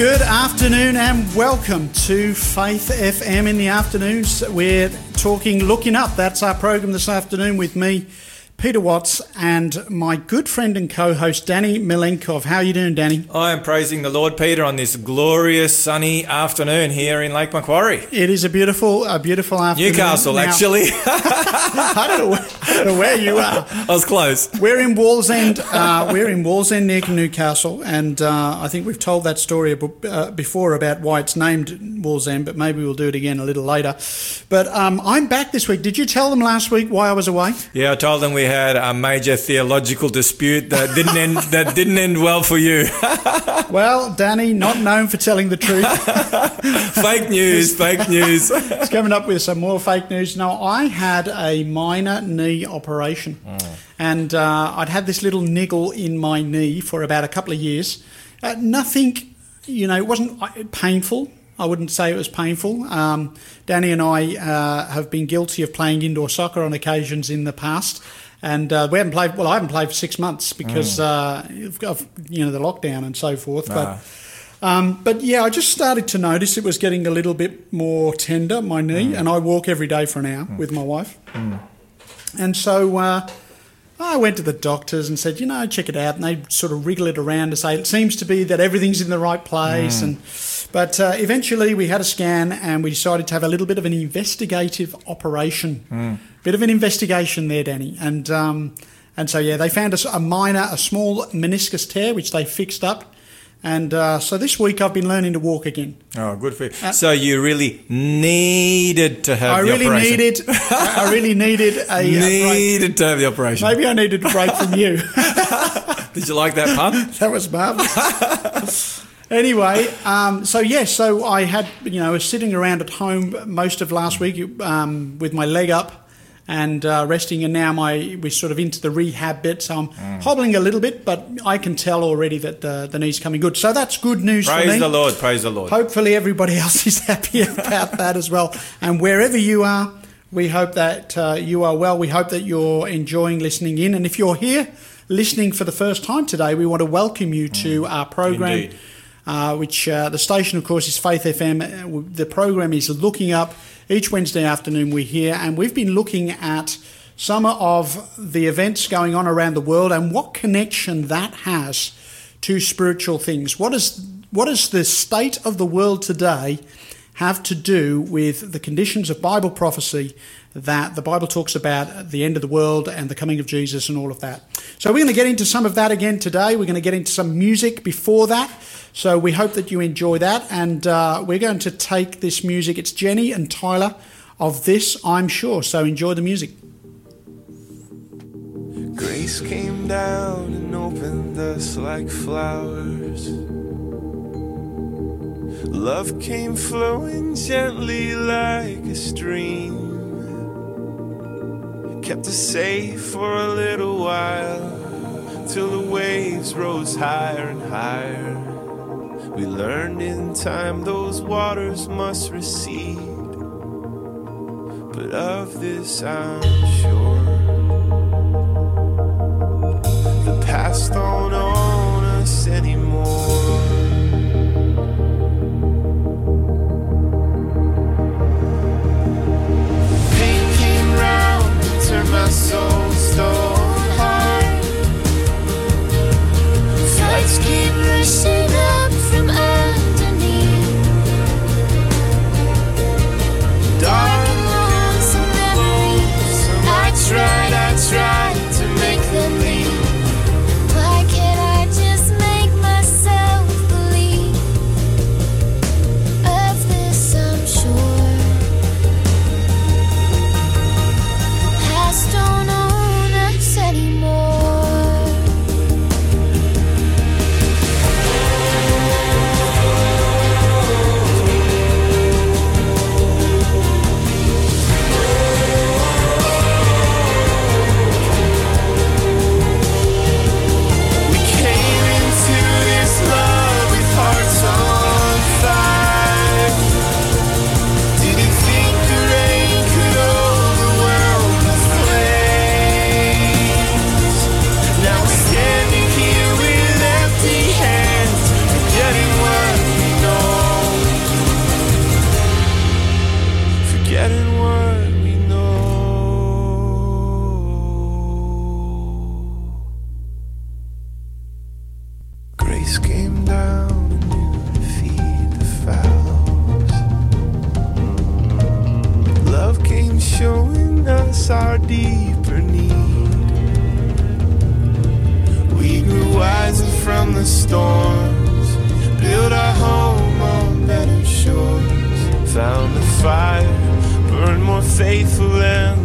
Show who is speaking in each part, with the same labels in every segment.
Speaker 1: Good afternoon and welcome to Faith FM in the afternoons. We're talking Looking Up. That's our program this afternoon with me, Peter Watts, and my good friend and co-host Danny Milenkov. How are you doing, Danny?
Speaker 2: I am praising the Lord Peter on this glorious sunny afternoon here in Lake Macquarie.
Speaker 1: It is a beautiful, a beautiful afternoon.
Speaker 2: Newcastle,
Speaker 1: Now,
Speaker 2: actually.
Speaker 1: I don't, know where, I don't know where you are.
Speaker 2: I was close.
Speaker 1: We're in Wallsend. Uh, we're in Wallsend near Newcastle, and uh, I think we've told that story uh, before about why it's named Wallsend, but maybe we'll do it again a little later. But um, I'm back this week. Did you tell them last week why I was away?
Speaker 2: Yeah, I told them we had a major theological dispute that didn't end that didn't end well for you.
Speaker 1: Well, Danny, not known for telling the truth,
Speaker 2: fake news, fake news.
Speaker 1: is coming up with some more fake news. Now, I had a minor knee operation, and uh, I'd had this little niggle in my knee for about a couple of years. Uh, nothing, you know, it wasn't uh, painful. I wouldn't say it was painful. Um, Danny and I uh, have been guilty of playing indoor soccer on occasions in the past. And uh, we haven't played. Well, I haven't played for six months because uh, of you know the lockdown and so forth. But um, but yeah, I just started to notice it was getting a little bit more tender, my knee, and I walk every day for an hour with my wife. And so uh, I went to the doctors and said, you know, check it out. And they sort of wriggle it around to say it seems to be that everything's in the right place. And but uh, eventually we had a scan and we decided to have a little bit of an investigative operation, bit of an investigation there, Danny. And um, and so yeah, they found us a minor, a small meniscus tear which they fixed up. And uh, so this week I've been learning to walk again.
Speaker 2: Oh, good for you. So you really needed to have
Speaker 1: I
Speaker 2: the
Speaker 1: really
Speaker 2: operation.
Speaker 1: needed, I really needed a, a
Speaker 2: needed to have the operation.
Speaker 1: Maybe I needed a break from you.
Speaker 2: Did you like that pun?
Speaker 1: that was marvelous. anyway, um, so yes, so I had you know was sitting around at home most of last week um, with my leg up and uh, resting, and now my we're sort of into the rehab bit, so I'm
Speaker 2: Mm.
Speaker 1: hobbling a little bit, but I can tell already that the, the knee's coming good. So that's good news for me.
Speaker 2: Praise the Lord. Praise the Lord.
Speaker 1: Hopefully, everybody else is happy about that as well. And wherever you are, we hope that uh, you are well. We hope that you're enjoying listening in. And if you're here listening for the first time today, we want to welcome you to our program.
Speaker 2: Indeed.
Speaker 1: Uh, which uh, the station, of course, is Faith FM. Uh, The program is looking up each Wednesday afternoon. We're here, and we've been looking at some of the events going on around the world and what connection that has to spiritual things. What is what is the state of the world today have to do with the conditions of Bible prophecy that the Bible talks about the end of the world and the coming of Jesus and all of that. So we're going to get into some of that again today. We're going to get into some music before that. So we hope that you enjoy that. And uh, we're going to take this music. It's Jenny and Tyler of This, I'm Sure. So enjoy the music.
Speaker 3: Grace came down and opened us like flowers. Love came flowing gently like a stream. Kept us safe for a little while till the waves rose higher and higher. We learned in time those waters must recede. But of this I'm sure. The past don't own us anymore. Pain came round and turned my soul stone hard.
Speaker 4: Floods came rushing
Speaker 3: found the fire, burn more faithful than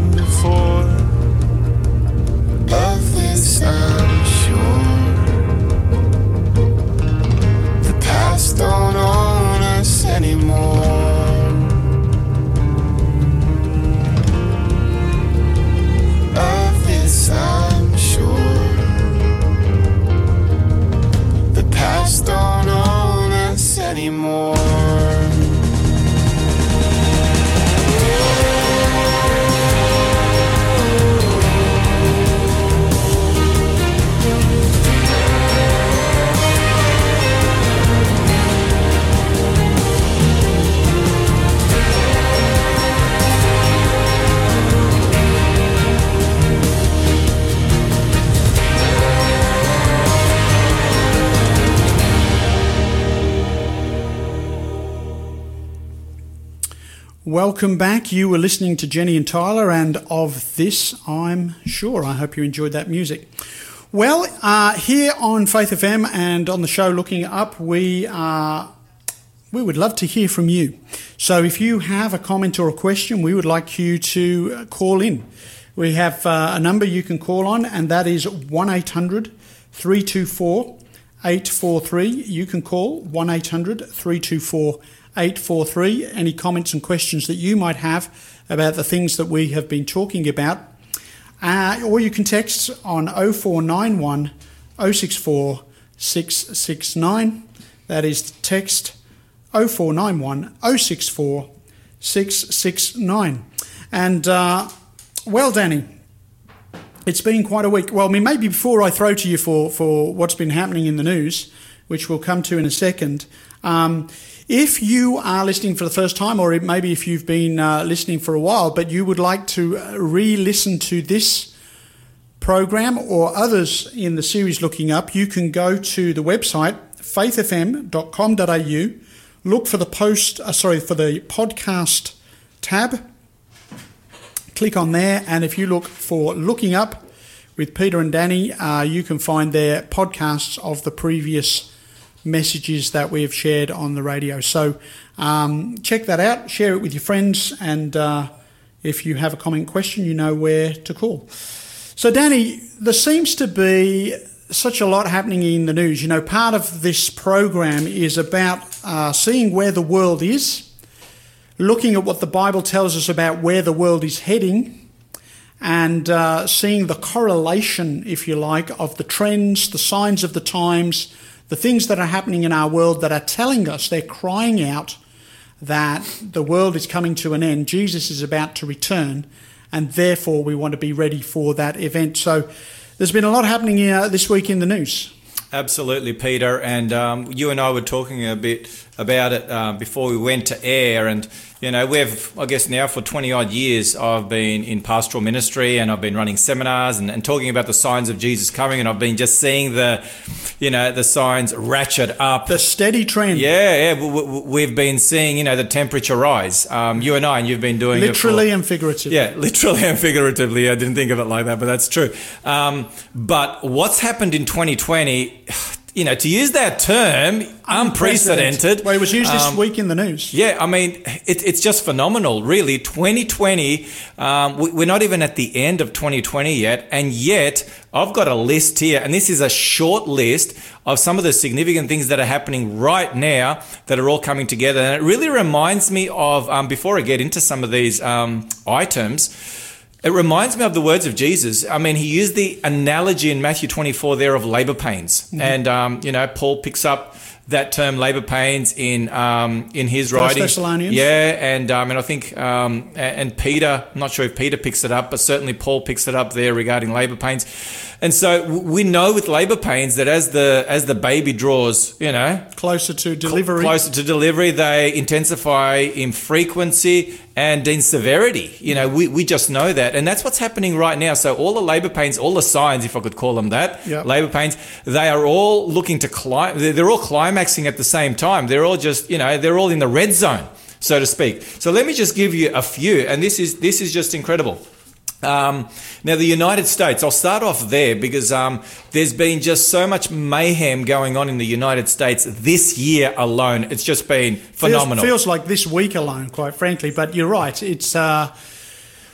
Speaker 1: Welcome back. You were listening to Jenny and Tyler, and of this, I'm sure. I hope you enjoyed that music. Well, uh, here on Faith FM and on the show Looking Up, we are. We would love to hear from you. So if you have a comment or a question, we would like you to uh, call in. We have uh, a number you can call on, and that is 1 800 324 843. You can call 1 800 324 843. Any comments and questions that you might have about the things that we have been talking about. Uh, or you can text on 0491 064 669. That is text 0491 064 669. And, uh, well, Danny, it's been quite a week. Well, I mean, maybe before I throw to you for, for what's been happening in the news, which we'll come to in a second, um, if you are listening for the first time, or maybe if you've been uh, listening for a while, but you would like to re listen to this program or others in the series Looking Up, you can go to the website faithfm.com.au, look for the post, uh, sorry, for the podcast tab, click on there, and if you look for Looking Up with Peter and Danny, uh, you can find their podcasts of the previous messages that we have shared on the radio. So um, check that out, share it with your friends, and uh, if you have a comment question, you know where to call. So, Danny, there seems to be such a lot happening in the news. You know, part of this program is about uh, seeing where the world is, looking at what the Bible tells us about where the world is heading, and uh, seeing the correlation, if you like, of the trends, the signs of the times, the things that are happening in our world that are telling us, they're crying out that the world is coming to an end. Jesus is about to return, and therefore we want to be ready for that event. So there's been a lot happening uh, this week in the news.
Speaker 2: Absolutely, Peter. And um, you and I were talking a bit about it uh, before we went to air. And, you know, we've, I guess now for 20 odd years, I've been in pastoral ministry and I've been running seminars and, and talking about the signs of Jesus coming. And I've been just seeing the, you know, the signs ratchet up.
Speaker 1: The steady trend.
Speaker 2: Yeah, yeah. we- We've been seeing, you know, the temperature rise. Um, you and I, and you've been doing
Speaker 1: Literally
Speaker 2: for-
Speaker 1: and figuratively.
Speaker 2: yeah, literally and figuratively. I didn't think of it like that, but that's true. Um, but what's happened in 2020, you know, to use that term, unprecedented.
Speaker 1: Well, it was used this
Speaker 2: um,
Speaker 1: week in the news.
Speaker 2: yeah, I mean, it, it's just phenomenal, really. 2020, um, we, we're not even at the end of 2020 yet, and yet I've got a list here, and this is a short list of some of the significant things that are happening right now that are all coming together. And it really reminds me of, um, before I get into some of these um, items, it reminds me of the words of Jesus. I mean, he used the analogy in Matthew 24 there of labor pains. And, um, you know, Paul picks up that term labor pains in um, in his writing.
Speaker 1: Thessalonians.
Speaker 2: Yeah, and um, and I think um, and Peter, I'm not sure if Peter picks it up, but certainly Paul picks it up there regarding labor pains. And so we know with labour pains that as the as the baby draws, you know,
Speaker 1: Closer to delivery.
Speaker 2: closer to delivery, they intensify in frequency and in severity. You know, we, we just know that. And that's what's happening right now. So all the labour pains, all the signs, if I could call them that,
Speaker 1: Yep.
Speaker 2: labour pains, they are all looking to climb. They're, they're all climaxing at the same time. They're all just, you know, they're all in the red zone, so to speak. So let me just give you a few. And this is, this is just incredible. Um, now, the United States, I'll start off there because um, there's been just so much mayhem going on in the United States this year alone. It's just been
Speaker 1: Feels-
Speaker 2: phenomenal.
Speaker 1: Feels, like this week alone, quite frankly. But you're right. It's uh,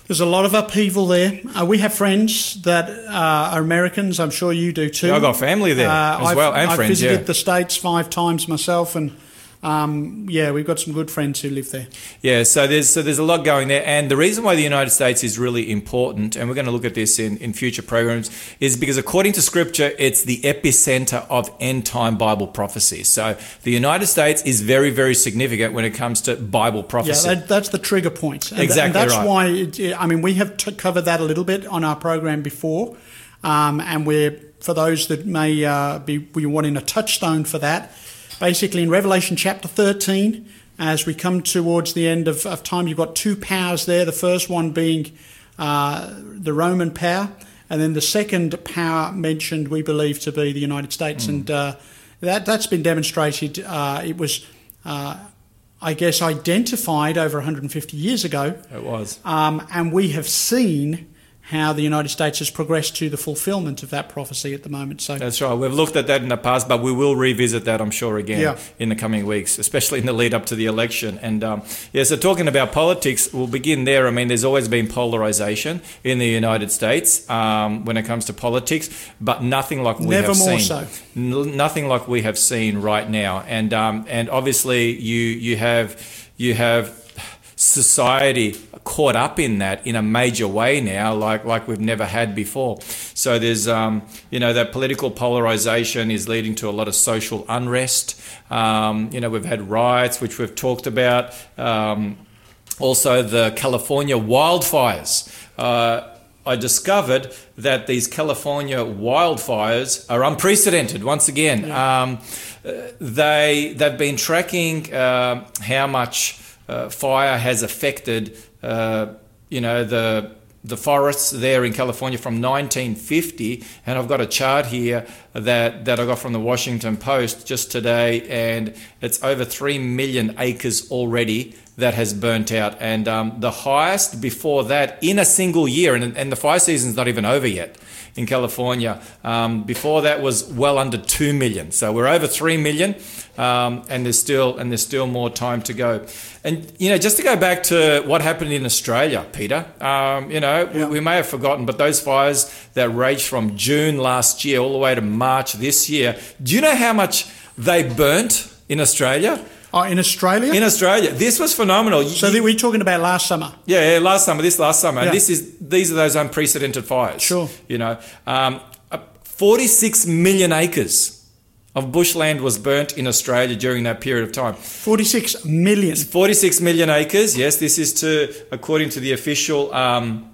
Speaker 1: there's a lot of upheaval there. Uh, we have friends that uh, are Americans. I'm sure you do too.
Speaker 2: I've got family there as
Speaker 1: I've,
Speaker 2: well, and
Speaker 1: I've
Speaker 2: friends,
Speaker 1: visited
Speaker 2: yeah.
Speaker 1: the states five times myself, and um, yeah, we've got some good friends who live there.
Speaker 2: Yeah, so there's so there's a lot going there, and the reason why the United States is really important, and we're going to look at this in, in future programs, is because according to Scripture, it's the epicenter of end time Bible prophecy. So the United States is very very significant when it comes to Bible
Speaker 1: Yeah,
Speaker 2: prophecy.
Speaker 1: that, that's the trigger point. And,
Speaker 2: Exactly
Speaker 1: and that's
Speaker 2: right.
Speaker 1: why, it, I mean, we have t- covered that a little bit on our program before. Um, and we're, for those that may uh, be be wanting a touchstone for that, basically in Revelation chapter 13, as we come towards the end of, of time, you've got two powers there. The first one being uh, the Roman power, and then the second power mentioned, we believe to be the United States. And uh, that, that's been demonstrated. Uh, it was. Uh, I guess, identified over 150 years ago.
Speaker 2: it was.
Speaker 1: Um, and we have seen how the United States has progressed to the fulfillment of that prophecy at the moment. So,
Speaker 2: That's right. We've looked at that in the past, but we will revisit that, I'm sure, again
Speaker 1: Yeah.
Speaker 2: in the coming weeks, especially in the lead up to the election. And um, yeah, so talking about politics, we'll begin there. I mean, there's always been polarization in the United States um, when it comes to politics, but nothing like we
Speaker 1: Never
Speaker 2: have
Speaker 1: more
Speaker 2: seen.
Speaker 1: so.
Speaker 2: N- nothing like we have seen right now. And um, and obviously, you you have you have society caught up in that in a major way now, like like we've never had before. So there's um, you know that political polarization is leading to a lot of social unrest. Um, you know we've had riots, which we've talked about. Um, also, the California wildfires. Uh, I discovered that these California wildfires are unprecedented once again. Um, uh, they they've been tracking uh, how much uh, fire has affected, uh, you know, the the forests there in California from 1950, and I've got a chart here that, that I got from the Washington Post just today, and it's over 3 million acres already that has burnt out. And um, the highest before that in a single year, and, and the fire season's not even over yet in California. Um, before that was well under 2 million. So we're over 3 million, um, and there's still and there's still more time to go. And you know, just to go back to what happened in Australia, Peter, um, you know, we, we may have forgotten, but those fires that raged from June last year all the way to March this year, do you know how much they burnt in Australia?
Speaker 1: Oh, in Australia?
Speaker 2: In Australia, this was phenomenal.
Speaker 1: so, that we're talking about last summer.
Speaker 2: Yeah, yeah, last summer, this last summer.
Speaker 1: Yeah.
Speaker 2: And this is these are those unprecedented fires.
Speaker 1: Sure.
Speaker 2: You know, um, uh, 46 million acres of bushland was burnt in Australia during that period of time.
Speaker 1: 46 million.
Speaker 2: 46 million acres. Yes, this is to according to the official um,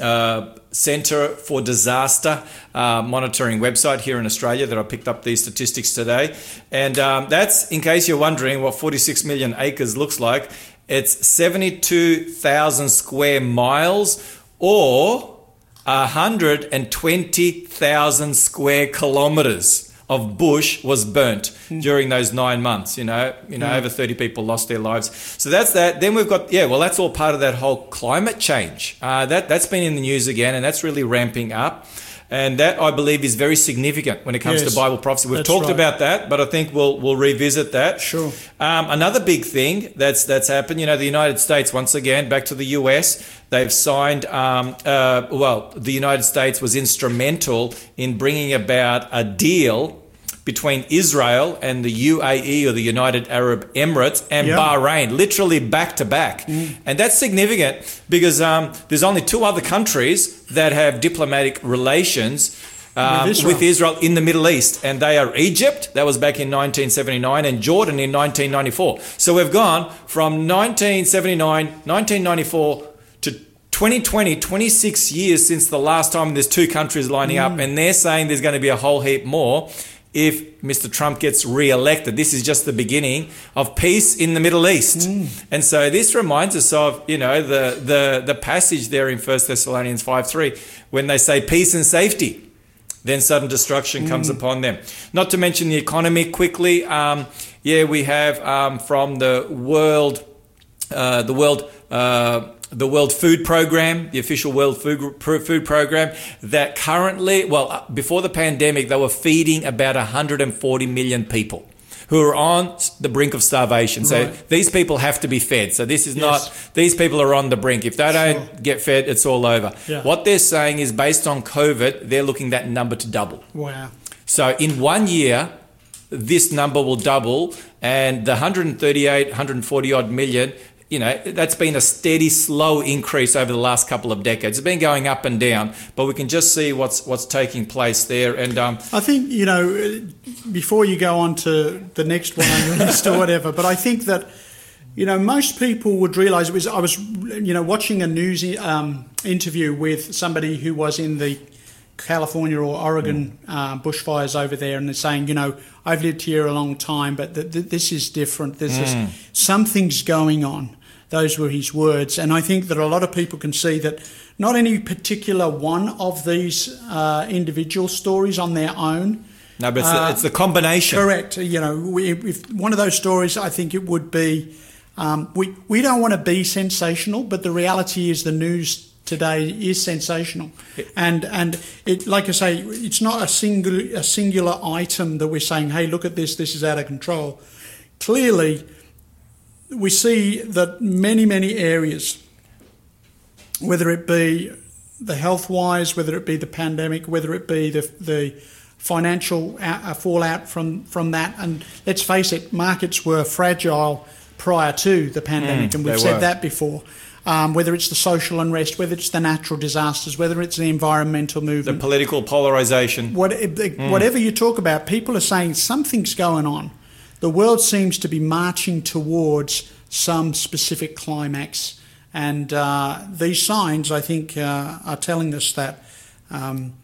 Speaker 2: uh, Centre for Disaster uh, Monitoring website here in Australia that I picked up these statistics today. And um, that's, in case you're wondering what 46 million acres looks like, it's 72,000 square miles or 120,000 square kilometres of bush was burnt during those nine months. You know, you know, over 30 people lost their lives. So that's that. Then we've got, yeah, well, that's all part of that whole climate change. Uh, that, that's been in the news again, and that's really ramping up. And that, I believe, is very significant when it comes
Speaker 1: Yes,
Speaker 2: to Bible prophecy. We've talked
Speaker 1: right.
Speaker 2: about that, but I think we'll we'll revisit that.
Speaker 1: Sure.
Speaker 2: Um, another big thing that's that's happened, you know, the United States once again back to the US. They've signed. Um, uh, well, the United States was instrumental in bringing about a deal between Israel and the UAE or the United Arab Emirates and
Speaker 1: Yeah.
Speaker 2: Bahrain, literally back to back, and that's significant because um, there's only two other countries that have diplomatic relations um,
Speaker 1: With Israel.
Speaker 2: with Israel in the Middle East, and they are Egypt, that was back in 1979, and Jordan in 1994. So we've gone from 1979, 1994 to 2020, 26 years since the last time there's two countries lining
Speaker 1: Mm.
Speaker 2: up, and they're saying there's going to be a whole heap more if Mr. Trump gets re-elected. This is just the beginning of peace in the Middle East.
Speaker 1: Mm.
Speaker 2: And so this reminds us of, you know, the the the passage there in 1 Thessalonians 5 3, when they say peace and safety. Then sudden destruction
Speaker 1: Mm.
Speaker 2: comes upon them. Not to mention the economy quickly. Um, yeah, we have um, from the world uh, the world uh, the World Food Program, the official World Food Food Program, that currently, well, uh, before the pandemic, they were feeding about 140 million people who are on the brink of starvation. So
Speaker 1: Right.
Speaker 2: these people have to be fed. So this is
Speaker 1: Yes.
Speaker 2: not these people are on the brink. If they don't
Speaker 1: Sure.
Speaker 2: get fed, it's all over.
Speaker 1: Yeah.
Speaker 2: What they're saying is based on COVID, they're looking that number to double.
Speaker 1: Wow.
Speaker 2: So in one year, this number will double, and the 138, 140 odd million, you know, that's been a steady, slow increase over the last couple of decades. It's been going up and down, but we can just see what's what's taking place there. And um,
Speaker 1: I think you know before you go on to the next one on your list or whatever, but I think that you know most people would realise it was. I was you know watching a news um, interview with somebody who was in the California or Oregon uh, bushfires over there, and they're saying, you know, I've lived here a long time, but th- th- this is different. This is something's going on. Those were his words, and I think that a lot of people can see that not any particular one of these uh, individual stories on their own.
Speaker 2: no, but it's,
Speaker 1: Uh,
Speaker 2: the, it's the combination.
Speaker 1: Correct. You know, we, if one of those stories, I think it would be. Um, we we don't want to be sensational, but the reality is the news today is sensational, and and it like I say, it's not a single a singular item that we're saying, hey, look at this, this is out of control. Clearly, we see that many many areas, whether it be the health wise, whether it be the pandemic, whether it be the the financial out- uh, fallout from from that, and let's face it, markets were fragile prior to the pandemic,
Speaker 2: Mm,
Speaker 1: and we've said
Speaker 2: were.
Speaker 1: that before. Um, whether it's the social unrest, whether it's the natural disasters, whether it's the environmental movement, The
Speaker 2: political polarization.
Speaker 1: what, whatever you talk about, people are saying something's going on. The world seems to be marching towards some specific climax. And uh, these signs, I think, uh, are telling us that um,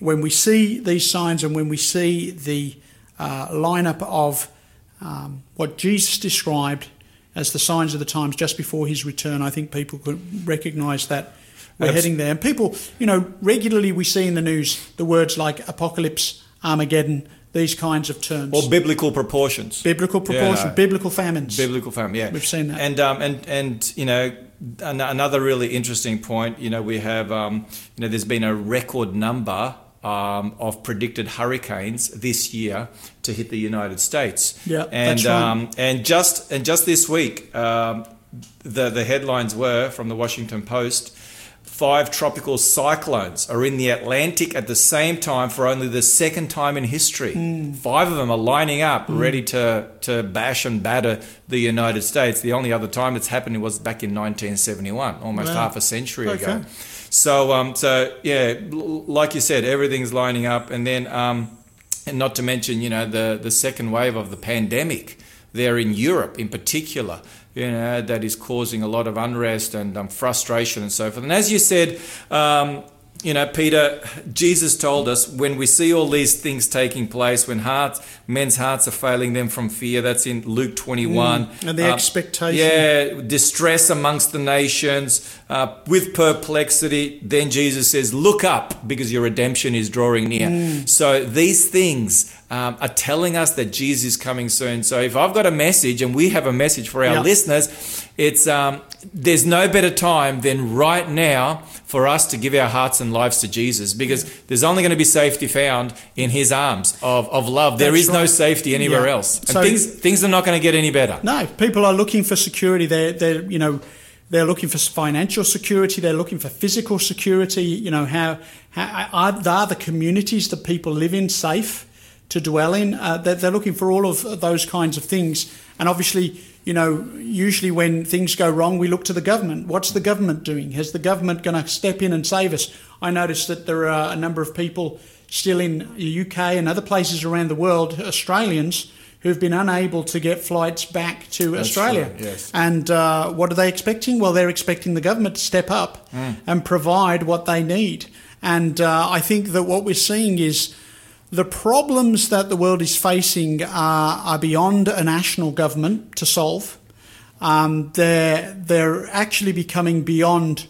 Speaker 1: when we see these signs and when we see the uh, lineup of um, what Jesus described as the signs of the times just before his return, I think people could recognise that we're heading there. And people, you know, regularly we see in the news the words like apocalypse, Armageddon, these kinds of terms.
Speaker 2: Or biblical proportions.
Speaker 1: biblical proportion,
Speaker 2: Yeah.
Speaker 1: biblical famines.
Speaker 2: biblical family. Yeah,
Speaker 1: We've seen that.
Speaker 2: and um, and and you know, an- another really interesting point. You know, we have um, you know, there's been a record number. Um, of predicted hurricanes this year to hit the United States,
Speaker 1: Yeah,
Speaker 2: and
Speaker 1: that's right.
Speaker 2: um, and just and just this week, um, the the headlines were from the Washington Post: five tropical cyclones are in the Atlantic at the same time for only the second time in history.
Speaker 1: Hmm.
Speaker 2: Five of them are lining up, ready to, to bash and batter the United States. The only other time it's happened was back in 1971, almost
Speaker 1: Wow.
Speaker 2: half a century
Speaker 1: Okay.
Speaker 2: ago. So, um, so yeah, like you said, everything's lining up, and then, um, and not to mention, you know, the the second wave of the pandemic there in Europe, in particular, you know, that is causing a lot of unrest and um, frustration and so forth. And as you said, um, you know, Peter, Jesus told us when we see all these things taking place, when hearts, men's hearts are failing them from fear. That's in Luke 21.
Speaker 1: Mm, and the expectation.
Speaker 2: Yeah, distress amongst the nations, uh, with perplexity. Then Jesus says, Look up because your redemption is drawing near.
Speaker 1: Mm.
Speaker 2: So these things um, are telling us that Jesus is coming soon. So if I've got a message and we have a message for our
Speaker 1: Yeah.
Speaker 2: listeners, it's um, there's no better time than right now for us to give our hearts and lives to Jesus because there's only going to be safety found in his arms of, of love. There
Speaker 1: That's
Speaker 2: is no safety anywhere
Speaker 1: Yeah.
Speaker 2: else. And
Speaker 1: So-
Speaker 2: things, things are not going to get any better.
Speaker 1: No, people are looking for security. They're, they're, you know, they're looking for financial security. They're looking for physical security. You know, how, how are, are the communities that people live in safe to dwell in? Uh, they're, they're looking for all of those kinds of things. And obviously, you know, usually when things go wrong, we look to the government. What's the government doing? Is the government going to step in and save us? I noticed that there are a number of people still in the UK and other places around the world, Australians, who've been unable to get flights back to Australia.
Speaker 2: true, yes.
Speaker 1: And uh, what are they expecting? Well, they're expecting the government to step up and provide what they need. And uh, I think that what we're seeing is the problems that the world is facing are, are beyond a national government to solve. Um, they're, they're actually becoming beyond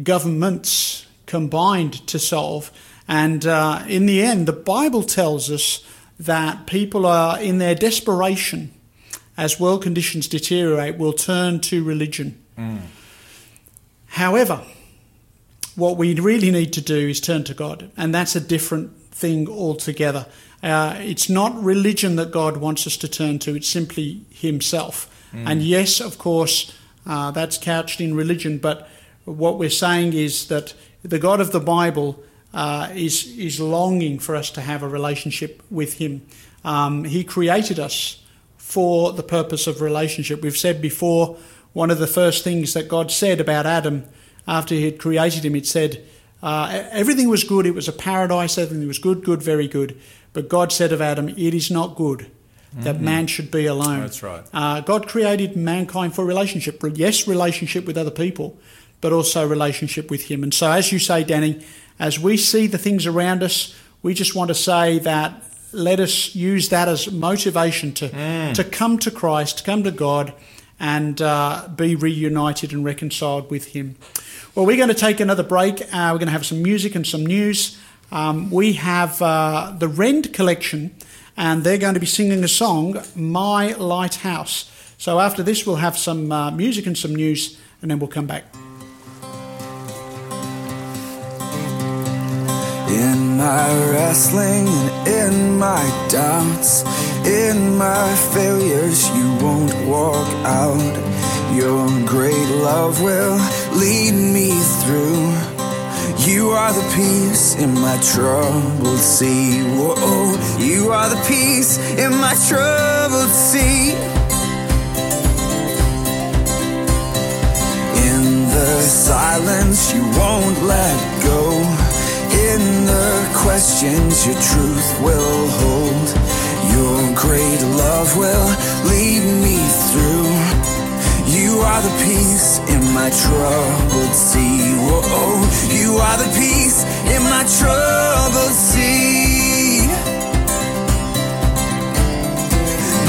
Speaker 1: governments combined to solve. And uh, in the end, the Bible tells us that people are in their desperation as world conditions deteriorate will turn to religion. However, what we really need to do is turn to God, and that's a different thing altogether. Uh, it's not religion that God wants us to turn to, it's simply Himself. And yes, of course, uh, that's couched in religion, but what we're saying is that the God of the Bible uh, is, is longing for us to have a relationship with Him. Um, he created us for the purpose of relationship. We've said before, one of the first things that God said about Adam after He had created him, it said, uh, everything was good, it was a paradise, everything was good, good, very good. But God said of Adam, it is not good that man should be alone.
Speaker 2: That's right.
Speaker 1: Uh, God created mankind for relationship. Yes, relationship with other people, but also relationship with Him. And so, as you say, Danny, as we see the things around us, we just want to say that let us use that as motivation to, to come to Christ, come to God, and uh, be reunited and reconciled with Him. Well, we're going to take another break. Uh, we're going to have some music and some news. Um, we have uh, the Rend Collective, and they're going to be singing a song, My Lighthouse. So after this, we'll have some uh, music and some news, and then we'll come back.
Speaker 5: In my wrestling and in my doubts, in my failures, you out. Your great love will lead me through. You are the peace in my troubled sea. Whoa, you are the peace in my troubled sea. In the silence, you won't let go. In the questions, your truth will hold. Your great love will lead me through. You are the peace in my troubled sea. Whoa, you are the peace in my troubled sea.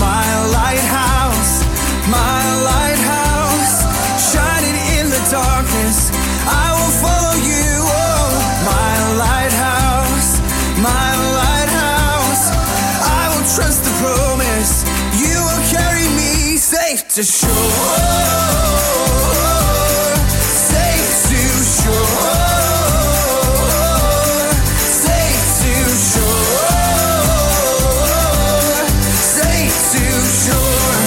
Speaker 5: My lighthouse, my lighthouse, safe to shore. Safe to shore. Safe to shore. Safe to shore.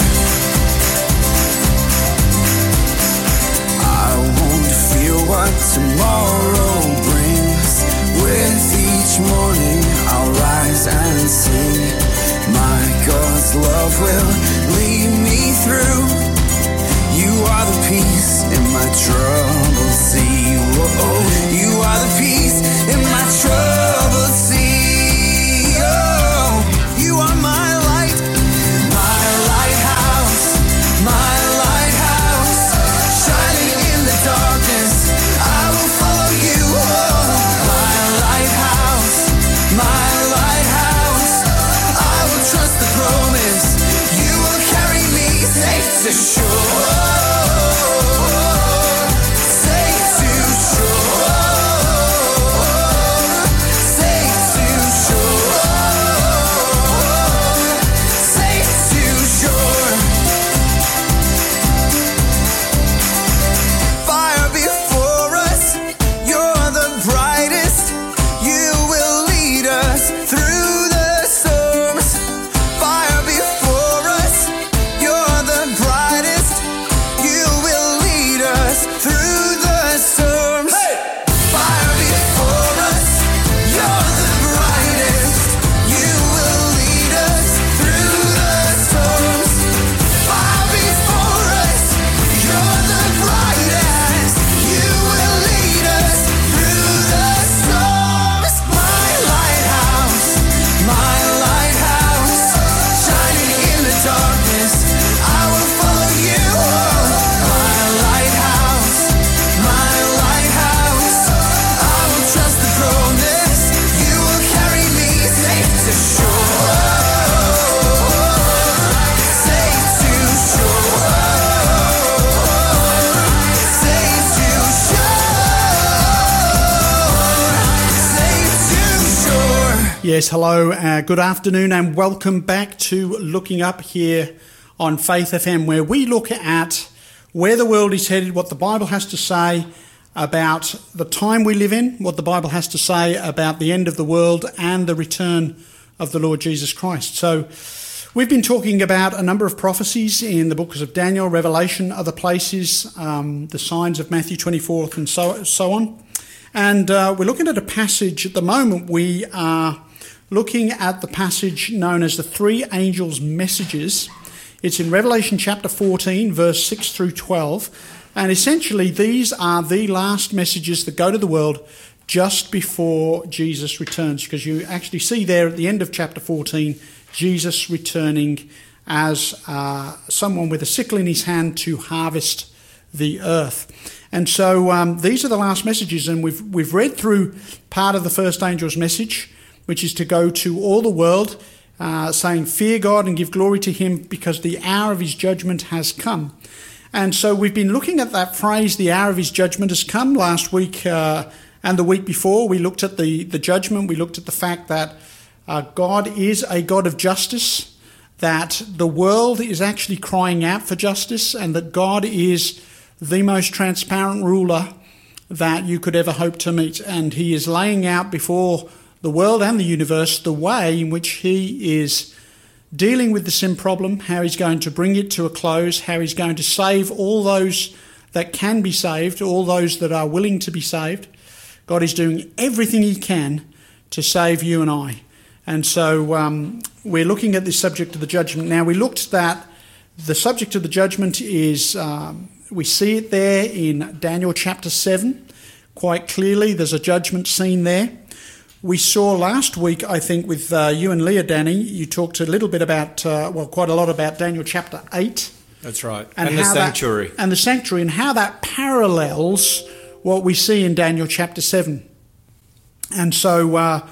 Speaker 5: I won't fear what tomorrow brings. With each morning, I'll rise and sing. My God's love will are the peace in my troubled sea. Whoa, you are the peace in my troubled sea. Oh, you are my light, my lighthouse, my lighthouse, shining in the darkness. I will follow you. Oh, my lighthouse, my lighthouse. I will trust the promise. You will carry me safe to shore.
Speaker 1: Yes, hello, uh, good afternoon, and welcome back to Looking Up here on Faith FM, where we look at where the world is headed, what the Bible has to say about the time we live in, what the Bible has to say about the end of the world and the return of the Lord Jesus Christ. So, we've been talking about a number of prophecies in the books of Daniel, Revelation, other places, um, the signs of Matthew 24, and so, so on. And uh, we're looking at a passage at the moment. We are looking at the passage known as the three angels' messages. It's in Revelation chapter 14, verse 6 through 12. And essentially, these are the last messages that go to the world just before Jesus returns, because you actually see there at the end of chapter 14 Jesus returning as uh, someone with a sickle in his hand to harvest the earth. And so um, these are the last messages, and we've, we've read through part of the first angel's message, which is to go to all the world, uh, saying, Fear God and give glory to him because the hour of his judgment has come. And so we've been looking at that phrase, the hour of his judgment has come. Last week uh, and the week before, we looked at the, the judgment, we looked at the fact that uh, God is a God of justice, that the world is actually crying out for justice, and that God is the most transparent ruler that you could ever hope to meet. And he is laying out before the world and the universe the way in which he is dealing with the sin problem, how he's going to bring it to a close, how he's going to save all those that can be saved, all those that are willing to be saved. God is doing everything he can to save you and I. And so um, we're looking at this subject of the judgment. Now, we looked that the subject of the judgment is, um, we see it there in Daniel chapter 7 quite clearly. There's a judgment scene there. We saw last week, I think, with uh, you and Leah, Danny, you talked a little bit about, uh, well, quite a lot about Daniel chapter 8.
Speaker 2: That's right. And, the
Speaker 1: how that-
Speaker 2: sanctuary.
Speaker 1: and the sanctuary, and how that parallels what we see in Daniel chapter 7. And so uh,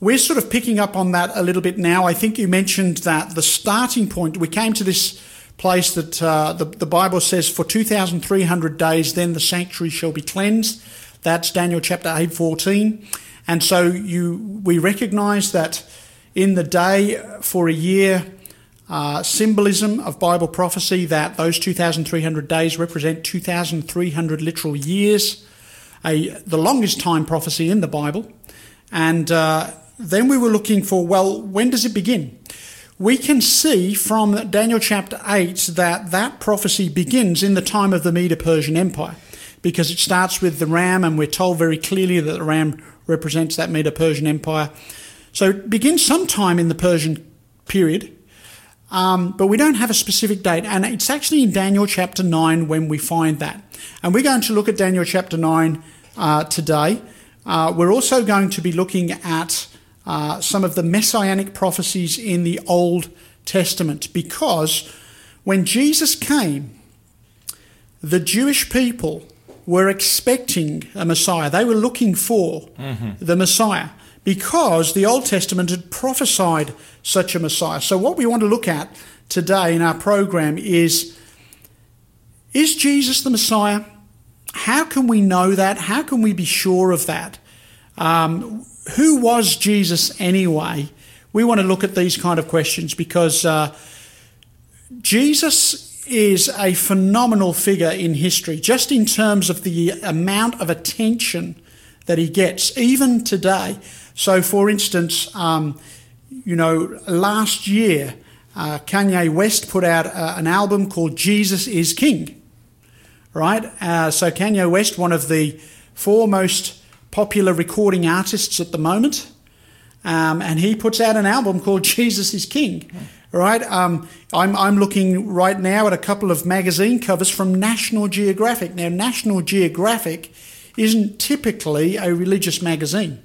Speaker 1: we're sort of picking up on that a little bit now. I think you mentioned that the starting point, we came to this place that uh, the, the Bible says, for 2,300 days, then the sanctuary shall be cleansed. That's Daniel chapter 8, 14. And so you, we recognize that in the day for a year, uh, symbolism of Bible prophecy that those 2,300 days represent 2,300 literal years, a, the longest time prophecy in the Bible. And uh, then we were looking for, well, when does it begin? We can see from Daniel chapter 8 that that prophecy begins in the time of the Medo Persian Empire because it starts with the ram, and we're told very clearly that the ram represents that Medo Persian Empire. So it begins sometime in the Persian period, um, but we don't have a specific date. And it's actually in Daniel chapter 9 when we find that. And we're going to look at Daniel chapter 9 uh, today. Uh, we're also going to be looking at uh, some of the messianic prophecies in the Old Testament because when Jesus came, the Jewish people were expecting a Messiah. They were looking for the Messiah because the Old Testament had prophesied such a Messiah. So, what we want to look at today in our program is Is Jesus the Messiah? How can we know that? How can we be sure of that? Um, who was Jesus anyway? We want to look at these kind of questions because uh, Jesus is a phenomenal figure in history, just in terms of the amount of attention that he gets, even today. So, for instance, um, you know, last year, uh, Kanye West put out uh, an album called Jesus is King, right? Uh, so, Kanye West, one of the four most popular recording artists at the moment, um, and he puts out an album called Jesus is King. Right, um, I'm, I'm looking right now at a couple of magazine covers from National Geographic. Now, National Geographic isn't typically a religious magazine.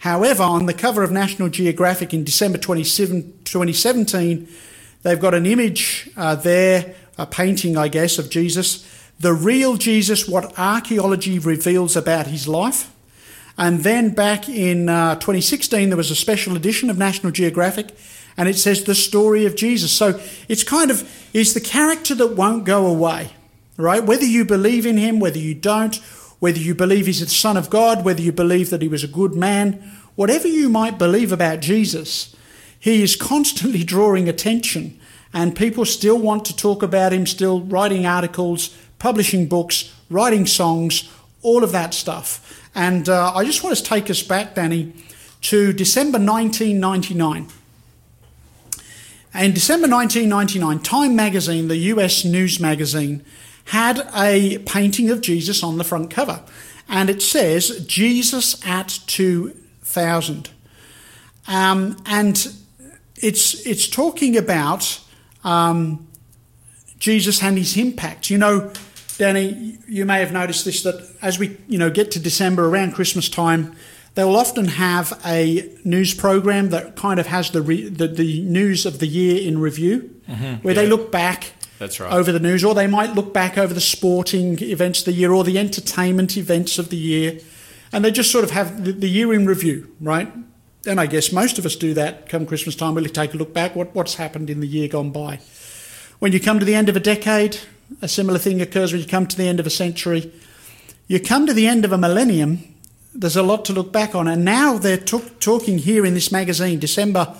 Speaker 1: However, on the cover of National Geographic in December 27, 2017, they've got an image uh, there, a painting, I guess, of Jesus, the real Jesus, what archaeology reveals about his life. And then back in uh, 2016, there was a special edition of National Geographic, and it says the story of Jesus. So it's kind of is the character that won't go away, right? Whether you believe in him, whether you don't, whether you believe he's the Son of God, whether you believe that he was a good man, whatever you might believe about Jesus, he is constantly drawing attention, and people still want to talk about him, still writing articles, publishing books, writing songs, all of that stuff. And uh, I just want to take us back, Danny, to December 1999. In December 1999, Time magazine, the US news magazine, had a painting of Jesus on the front cover. And it says, Jesus at 2000. Um, and it's, it's talking about um, Jesus and his impact. You know, Danny, you may have noticed this that as we you know get to December around Christmas time, they will often have a news program that kind of has the re, the, the news of the year in review, mm-hmm. where they look back.
Speaker 2: That's right.
Speaker 1: Over the news, or they might look back over the sporting events of the year or the entertainment events of the year, and they just sort of have the, the year in review, right? And I guess most of us do that come Christmas time. We'll take a look back what, what's happened in the year gone by. When you come to the end of a decade, a similar thing occurs when you come to the end of a century. You come to the end of a millennium, there's a lot to look back on. And now they're talk- talking here in this magazine, December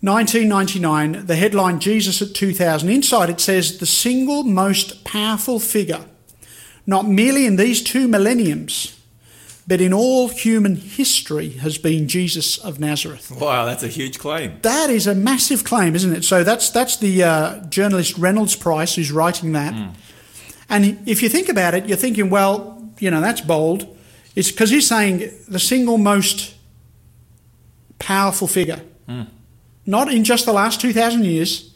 Speaker 1: 1999, the headline Jesus at 2000. Inside it says, the single most powerful figure, not merely in these two millenniums, but in all human history, has been Jesus of Nazareth.
Speaker 2: Wow, that's a huge claim.
Speaker 1: That is a massive claim, isn't it? So that's that's the uh, journalist Reynolds Price who's writing that. And if you think about it, you're thinking, well, you know, that's bold. It's because he's saying the single most powerful figure, not in just the last two thousand years,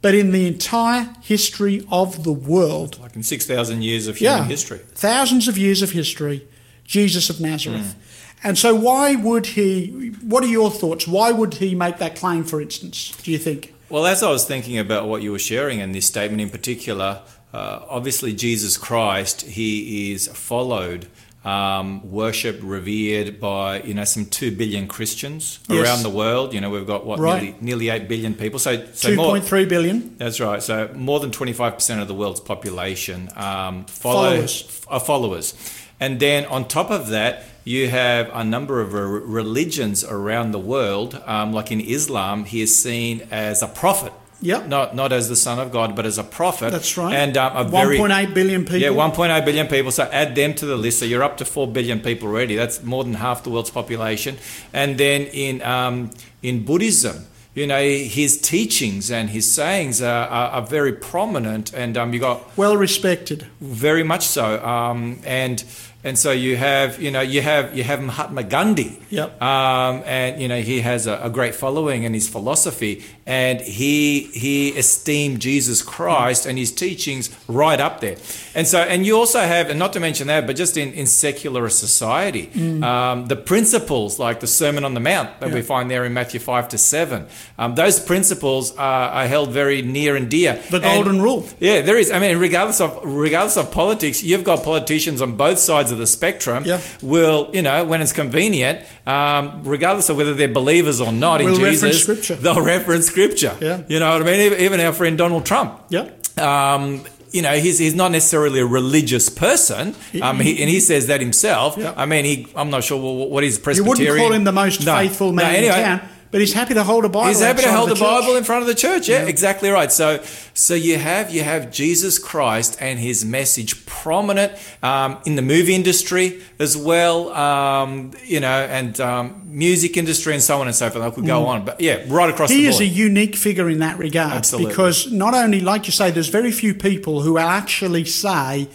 Speaker 1: but in the entire history of the world.
Speaker 2: Like in 6,000 years of human
Speaker 1: Yeah,
Speaker 2: history.
Speaker 1: thousands of years of history, Jesus of Nazareth. And so, why would he? What are your thoughts? Why would he make that claim? For instance, do you think?
Speaker 2: Well, as I was thinking about what you were sharing and this statement in particular, uh, obviously Jesus Christ, he is followed, um, worshipped, revered by you know some two billion Christians
Speaker 1: Yes.
Speaker 2: around the world. You know we've got what
Speaker 1: Right.
Speaker 2: nearly, nearly eight billion people. So so
Speaker 1: Two point three billion.
Speaker 2: That's right. So more than 25% of the world's population um, follow,
Speaker 1: Followers.
Speaker 2: are followers. And then on top of that, you have a number of religions around the world. Um, like in Islam, he is seen as a prophet.
Speaker 1: Yep.
Speaker 2: Not not as the son of God, but as a prophet.
Speaker 1: That's right.
Speaker 2: And um, a
Speaker 1: One
Speaker 2: very
Speaker 1: point eight billion people.
Speaker 2: yeah, 1.8 billion people. So add them to the list. So you're up to 4 billion people already. That's more than half the world's population. And then in um, in Buddhism, you know, his teachings and his sayings are, are, are very prominent. And um, you got
Speaker 1: well respected.
Speaker 2: very much so. Um, and and so you have you know you have you have Mahatma Gandhi.
Speaker 1: Yep.
Speaker 2: Um, and you know he has a, a great following and his philosophy, and he he esteemed Jesus Christ and his teachings right up there. And so and you also have, and not to mention that, but just in in secular society, um, the principles like the Sermon on the Mount that we
Speaker 1: Mm.
Speaker 2: Find there in Matthew five to seven, um, those principles are, are held very near and dear.
Speaker 1: The
Speaker 2: And-
Speaker 1: golden rule.
Speaker 2: yeah, there is. I mean, regardless of regardless of politics, you've got politicians on both sides of the spectrum.
Speaker 1: Yeah.
Speaker 2: Will you know when it's convenient, um, regardless of whether they're believers or not in
Speaker 1: Will reference
Speaker 2: Jesus,
Speaker 1: scripture.
Speaker 2: they'll reference scripture.
Speaker 1: Yeah.
Speaker 2: You know what I mean? Even- our friend Donald Trump.
Speaker 1: Yep.
Speaker 2: Um, you know, he's, he's not necessarily a religious person, um, he, and he says that himself.
Speaker 1: Yeah.
Speaker 2: I mean, he, I'm not sure what, what he's
Speaker 1: You
Speaker 2: Presbyterian.
Speaker 1: wouldn't call him the most
Speaker 2: No.
Speaker 1: faithful
Speaker 2: No,
Speaker 1: man
Speaker 2: anyway,
Speaker 1: in town, but he's happy to hold a Bible.
Speaker 2: He's happy to hold the,
Speaker 1: the.
Speaker 2: Bible in front of the church. Yeah, exactly right. So, so you have you have Jesus Christ and His message prominent um, in the movie industry as well. Um, you know, and um, music industry and so on and so forth. I could go on, but yeah, right across
Speaker 1: Mm. He is a unique figure in that regard
Speaker 2: Absolutely.
Speaker 1: because not only, like you say, there's very few people who actually say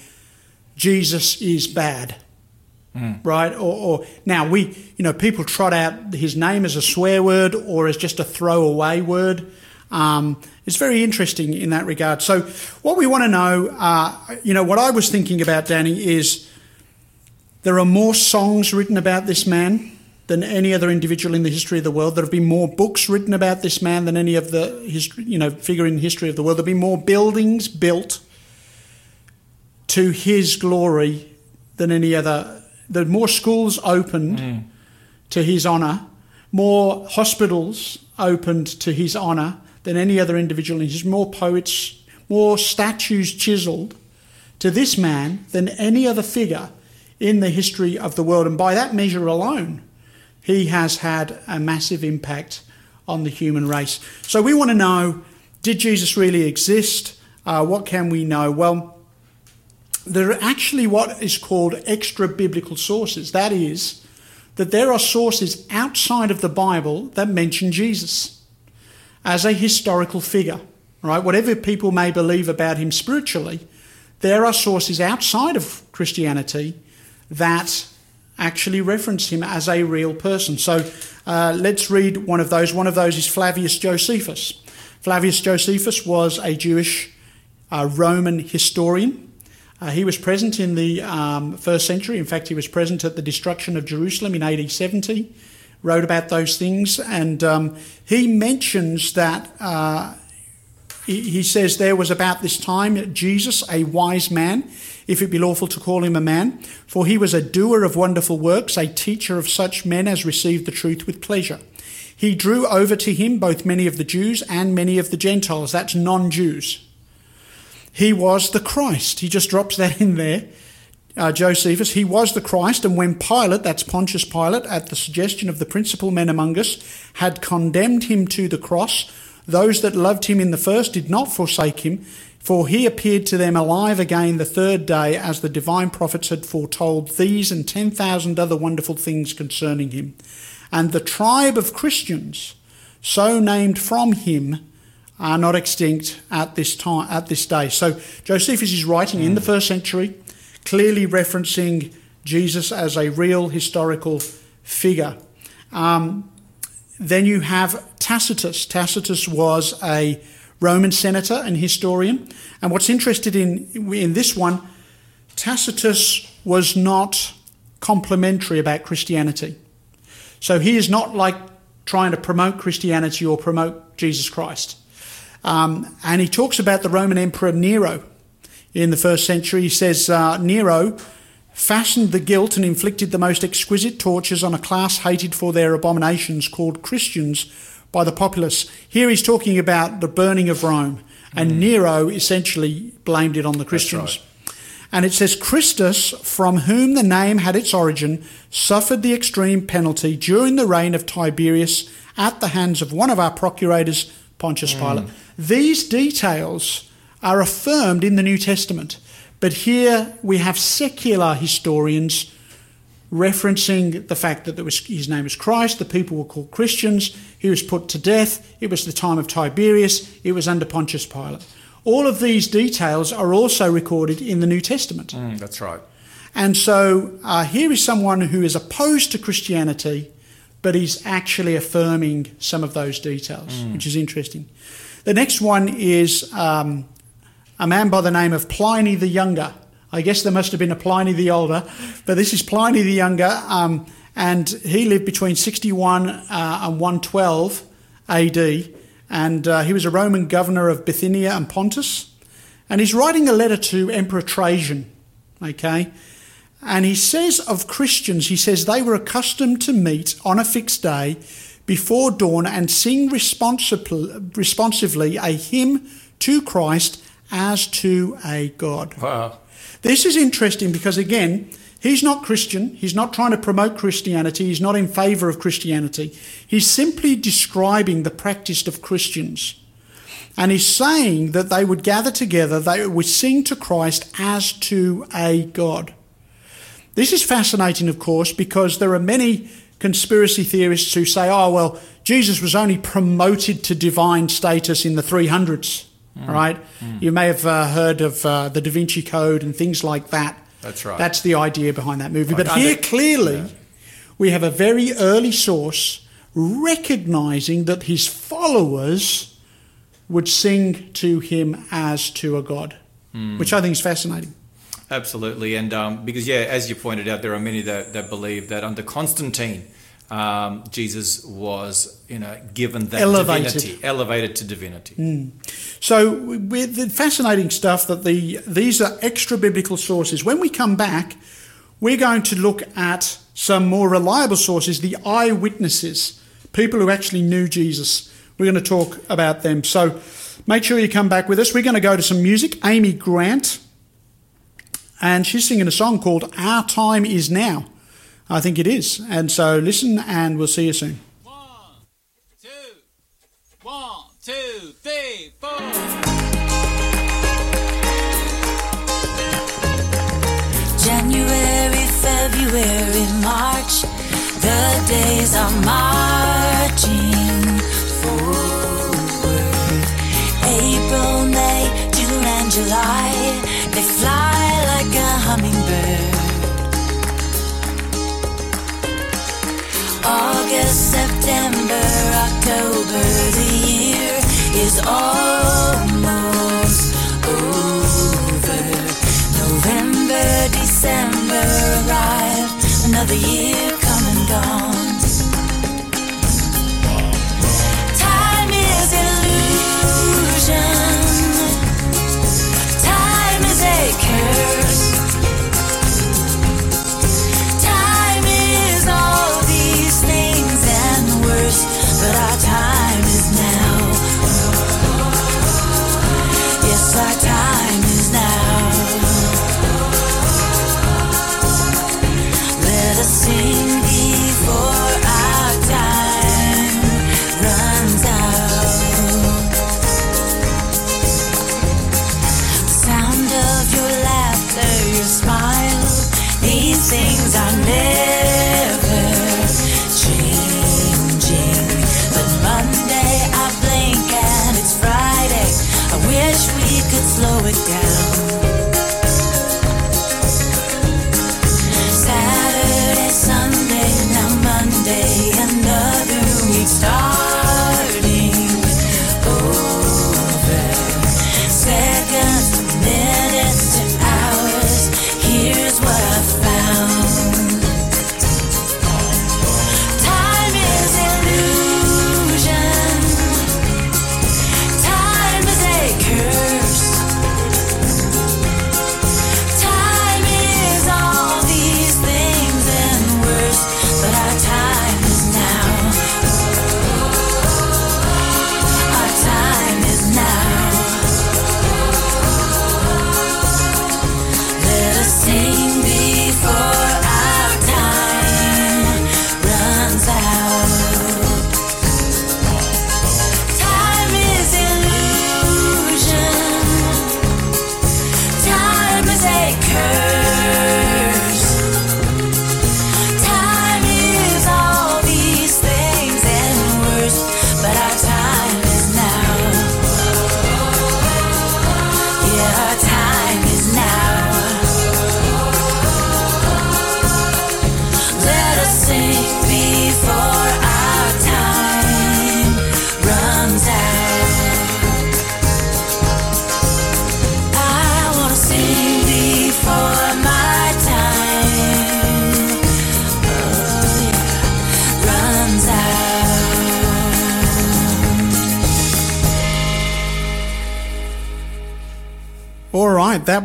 Speaker 1: Jesus is bad,
Speaker 2: Hmm.
Speaker 1: right? Or, or now we, you know, people trot out his name as a swear word or as just a throwaway word. Um, it's very interesting in that regard. So, what we want to know, uh, you know, what I was thinking about, Danny, is there are more songs written about this man than any other individual in the history of the world. There have been more books written about this man than any of the history, you know, figure in history of the world. There have been more buildings built to his glory than any other. Are more schools opened to his honour, more hospitals opened to his honour than any other individual in his. More poets, more statues chiselled to this man than any other figure in the history of the world. And by that measure alone, he has had a massive impact on the human race. So we want to know did Jesus really exist? Uh, what can we know? Well, there are actually what is called extra biblical sources. That is, that there are sources outside of the Bible that mention Jesus as a historical figure, right? Whatever people may believe about him spiritually, there are sources outside of Christianity that actually reference him as a real person. So uh, let's read one of those. One of those is Flavius Josephus. Flavius Josephus was a Jewish uh, Roman historian. Uh, he was present in the um, first century. In fact, he was present at the destruction of Jerusalem in AD 70, wrote about those things, and um, he mentions that. Uh, he he says there was about this time Jesus, a wise man, if it be lawful to call him a man, for he was a doer of wonderful works, a teacher of such men as received the truth with pleasure. He drew over to him both many of the Jews and many of the Gentiles, that's non Jews. He was the Christ. He just drops that in there. Uh, Josephus, he was the Christ, and when Pilate, that's Pontius Pilate, at the suggestion of the principal men among us, had condemned him to the cross, those that loved him in the first did not forsake him, for he appeared to them alive again the third day, as the divine prophets had foretold these and ten thousand other wonderful things concerning him. And the tribe of Christians, so named from him, are not extinct at this time at this day. So Josephus is writing in the first century, clearly referencing Jesus as a real historical figure. Um, then you have Tacitus. Tacitus was a Roman senator and historian, and what's interested in in this one, Tacitus was not complimentary about Christianity. So he is not like trying to promote Christianity or promote Jesus Christ. Um, and he talks about the Roman Emperor Nero in the first century. He says uh, Nero fashioned the guilt and inflicted the most exquisite tortures on a class hated for their abominations called Christians by the populace. Here he's talking about the burning of Rome, and Nero essentially blamed it on the Christians. And it says, Christus, from whom the name had its origin, suffered the extreme penalty during the reign of Tiberius at the hands of one of our procurators, Pontius Pilate. These details are affirmed in the New Testament, but here we have secular historians referencing the fact that there was, his name was Christ, the people were called Christians, he was put to death, it was the time of Tiberius, it was under Pontius Pilate. All of these details are also recorded in the New Testament.
Speaker 2: Mm, that's right.
Speaker 1: And so uh, here is someone who is opposed to Christianity, but he's actually affirming some of those details, which is interesting. The next one is um, a man by the name of Pliny the Younger. I guess there must have been a Pliny the Older, but this is Pliny the Younger, um, and he lived between 61 uh, and 112 AD, and uh, he was a Roman governor of Bithynia and Pontus, and he's writing a letter to Emperor Trajan, okay? And he says of Christians, he says they were accustomed to meet on a fixed day before dawn and sing responsibly, responsively a hymn to Christ as to a God.
Speaker 2: Wow.
Speaker 1: This is interesting because, again, he's not Christian. He's not trying to promote Christianity. He's not in favour of Christianity. He's simply describing the practice of Christians. And he's saying that they would gather together, they would sing to Christ as to a God. This is fascinating, of course, because there are many conspiracy theorists who say, oh, well, Jesus was only promoted to divine status in the 300s, right? You may have uh, heard of uh, the Da Vinci Code and things like that.
Speaker 2: That's right.
Speaker 1: That's the idea behind that movie.
Speaker 2: Like
Speaker 1: but here, clearly,
Speaker 2: yeah.
Speaker 1: we have a very early source recognizing that his followers would sing to him as to a God,
Speaker 2: Hmm.
Speaker 1: which I think is fascinating.
Speaker 2: Absolutely, and um, because yeah, as you pointed out, there are many that, that believe that under Constantine, um, Jesus was you know given that
Speaker 1: Elevated.
Speaker 2: divinity, elevated to divinity.
Speaker 1: So, with the fascinating stuff that the these are extra biblical sources. When we come back, we're going to look at some more reliable sources, the eyewitnesses, people who actually knew Jesus. We're going to talk about them. So, make sure you come back with us. We're going to go to some music. Amy Grant, and she's singing a song called "Our Time Is Now." I think it is. And so listen, and we'll see you soon.
Speaker 6: One, two, one, two, three, four.
Speaker 4: January, February, March, the days are marching is almost over. November, December arrived, another year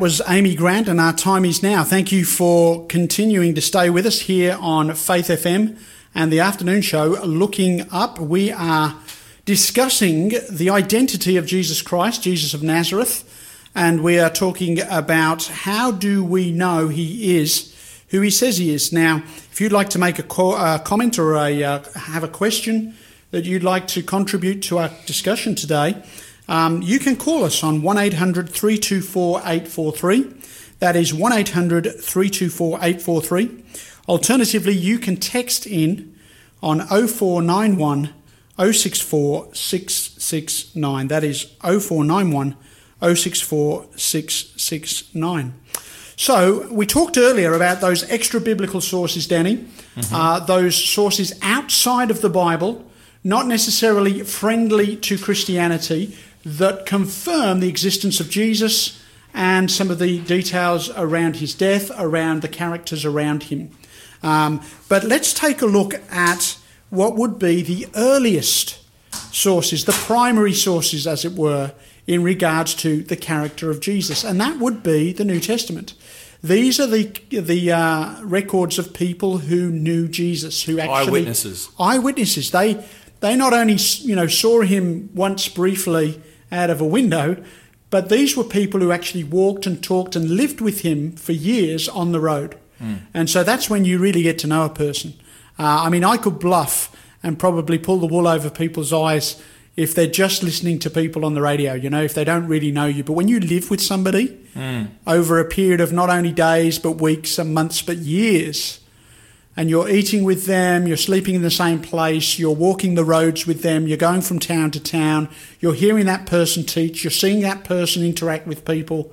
Speaker 1: was Amy Grant, and our time is now. Thank you for continuing to stay with us here on Faith FM and the afternoon show, Looking Up. We are discussing the identity of Jesus Christ, Jesus of Nazareth, and we are talking about how do we know he is who he says he is. Now, if you'd like to make a co- uh, comment or a, uh, have a question that you'd like to contribute to our discussion today, um, you can call us on 1800 324 843. That is 1 800 324 843. Alternatively, you can text in on 0491 064 669. That is 0491 064 669. So, we talked earlier about those extra biblical sources, Danny, uh, those sources outside of the Bible, not necessarily friendly to Christianity, that confirm the existence of Jesus and some of the details around his death, around the characters around him. Um, but let's take a look at what would be the earliest sources, the primary sources, as it were, in regards to the character of Jesus, and that would be the New Testament. These are the the uh, records of people who knew Jesus, who actually
Speaker 2: Eyewitnesses.
Speaker 1: Eyewitnesses. They they not only you know saw him once briefly out of a window, but these were people who actually walked and talked and lived with him for years on the road. And so that's when you really get to know a person. Uh, I mean, I could bluff and probably pull the wool over people's eyes if they're just listening to people on the radio, you know, if they don't really know you. But when you live with somebody over a period of not only days, but weeks and months, but years, and you're eating with them, you're sleeping in the same place, you're walking the roads with them, you're going from town to town, you're hearing that person teach, you're seeing that person interact with people,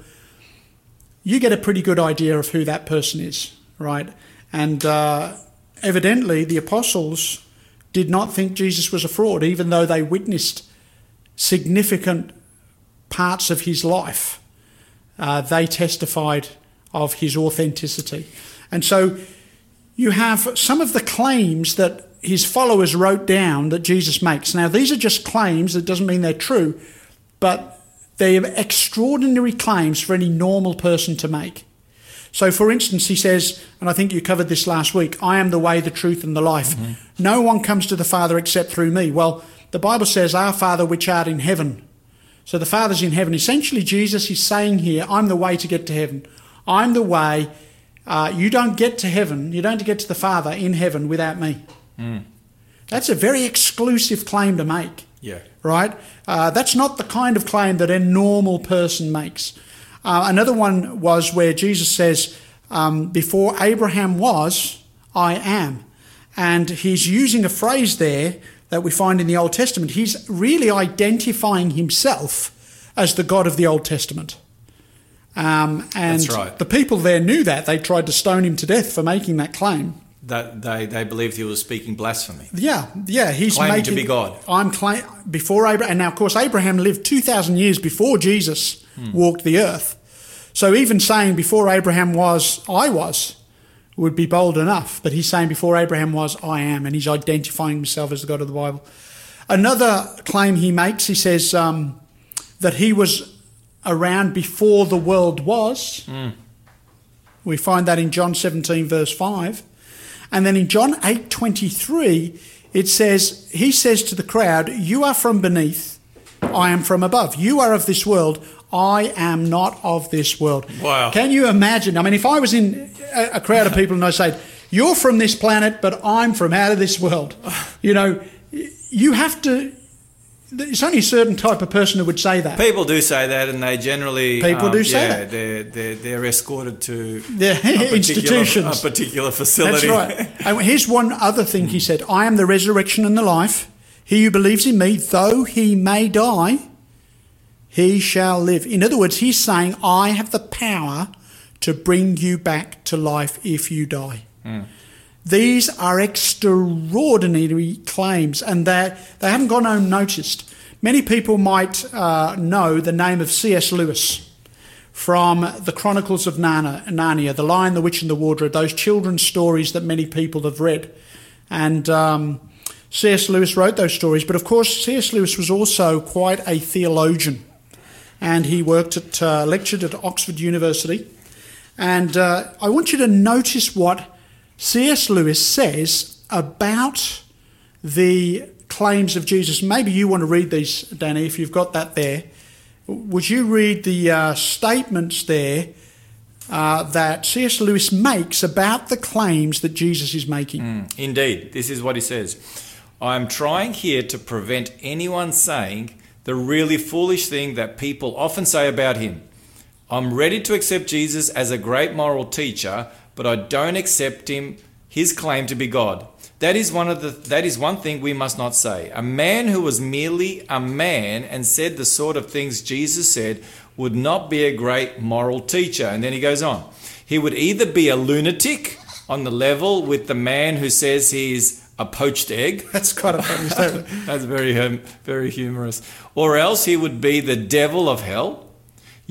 Speaker 1: you get a pretty good idea of who that person is, right? And uh, evidently, the apostles did not think Jesus was a fraud, even though they witnessed significant parts of his life. Uh, they testified of his authenticity. And so you have some of the claims that his followers wrote down that Jesus makes. Now, these are just claims, it doesn't mean they're true, but they're extraordinary claims for any normal person to make. So, for instance, he says, and I think you covered this last week I am the way, the truth, and the life. Mm-hmm. No one comes to the Father except through me. Well, the Bible says, Our Father which art in heaven. So the Father's in heaven. Essentially, Jesus is saying here, I'm the way to get to heaven. I'm the way. Uh, you don't get to heaven, you don't get to the Father in heaven without me. That's a very exclusive claim to make
Speaker 2: Yeah.
Speaker 1: right? Uh, that's not the kind of claim that a normal person makes. Uh, another one was where Jesus says, um, Before Abraham was, I am. And he's using a phrase there that we find in the Old Testament. He's really identifying himself as the God of the Old Testament. Um, and
Speaker 2: right.
Speaker 1: the people there knew that. They tried to stone him to death for making that claim.
Speaker 2: That they, they believed he was speaking blasphemy.
Speaker 1: Yeah, yeah, he's
Speaker 2: Claiming to be God.
Speaker 1: I'm claim before Abraham, and now of course Abraham lived two thousand years before Jesus
Speaker 2: Hmm.
Speaker 1: walked the earth. So even saying before Abraham was, I was, would be bold enough. But he's saying before Abraham was, I am, and he's identifying himself as the God of the Bible. Another claim he makes, he says um, that he was around before the world was. Hmm. We find that in John 17, verse 5. And then in John 8, 23, it says, He says to the crowd, You are from beneath, I am from above. You are of this world, I am not of this world.
Speaker 2: Wow.
Speaker 1: Can you imagine? I mean, if I was in a crowd of people and I said, You're from this planet, but I'm from out of this world, you know, you have to. It's only a certain type of person who would say that.
Speaker 2: People do say that, and they generally
Speaker 1: People um, do say
Speaker 2: yeah,
Speaker 1: that.
Speaker 2: They're, they're they're escorted to
Speaker 1: Yeah,
Speaker 2: a
Speaker 1: institutions.
Speaker 2: a particular facility.
Speaker 1: That's right. And here's one other thing he said I am the resurrection and the life. He who believes in me, though he may die, he shall live. In other words, he's saying, I have the power to bring you back to life if you die. Hmm. These are extraordinary claims, and they they haven't gone unnoticed. Many people might uh, know the name of C.S. Lewis from the Chronicles of Narnia, The Lion, the Witch, and the Wardrobe, those children's stories that many people have read. And um, C.S. Lewis wrote those stories, but of course, C.S. Lewis was also quite a theologian. And he worked at, uh, lectured at Oxford University. And uh, I want you to notice what C.S. Lewis says about the claims of Jesus. Maybe you want to read these, Danny, if you've got that there. Would you read the uh, statements there uh, that C.S. Lewis makes about the claims that Jesus is making?
Speaker 2: Indeed, this is what he says. I am trying here to prevent anyone saying the really foolish thing that people often say about him. I'm ready to accept Jesus as a great moral teacher, but I don't accept him his claim to be God. That is one of the that is one thing we must not say. A man who was merely a man and said the sort of things Jesus said would not be a great moral teacher. And then he goes on. He would either be a lunatic on the level with the man who says he's a poached egg.
Speaker 1: That's quite a funny statement.
Speaker 2: That's very very humorous. Or else he would be the devil of hell.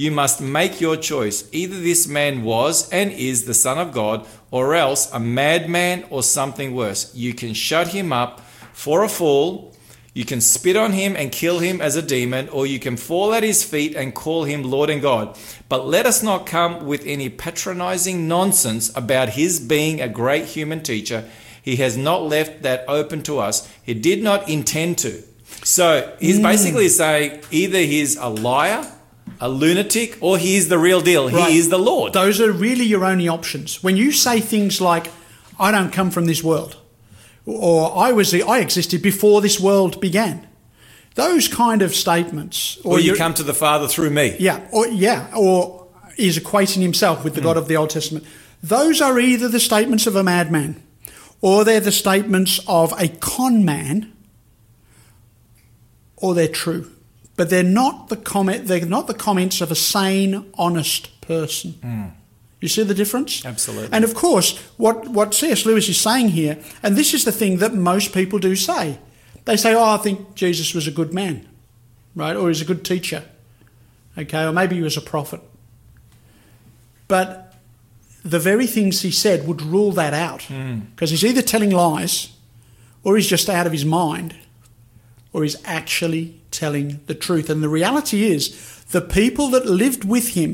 Speaker 2: You must make your choice. Either this man was and is the Son of God, or else a madman or something worse. You can shut him up for a fool. You can spit on him and kill him as a demon, or you can fall at his feet and call him Lord and God. But let us not come with any patronizing nonsense about his being a great human teacher. He has not left that open to us. He did not intend to. So he's mm. basically saying either he's a liar a lunatic, or he is the real deal.
Speaker 1: Right.
Speaker 2: He is the Lord.
Speaker 1: Those are really your only options. When you say things like, I don't come from this world, or I was the, I existed before this world began. Those kind of statements,
Speaker 2: or you
Speaker 1: you're-
Speaker 2: come to the Father through me.
Speaker 1: yeah, or yeah, or is equating himself with the hmm. God of the Old Testament. Those are either the statements of a madman, or they're the statements of a con man, or they're true. But they're not the comment. They're not the comments of a sane, honest person. Hmm. You see the difference?
Speaker 2: Absolutely.
Speaker 1: And of course, what, what C.S. Lewis is saying here, and this is the thing that most people do say they say, Oh, I think Jesus was a good man, right? Or he's a good teacher, okay? Or maybe he was a prophet. But the very things he said would rule that out hmm. because he's either telling lies or he's just out of his mind or he's actually telling the truth. And the reality is, the people that lived with him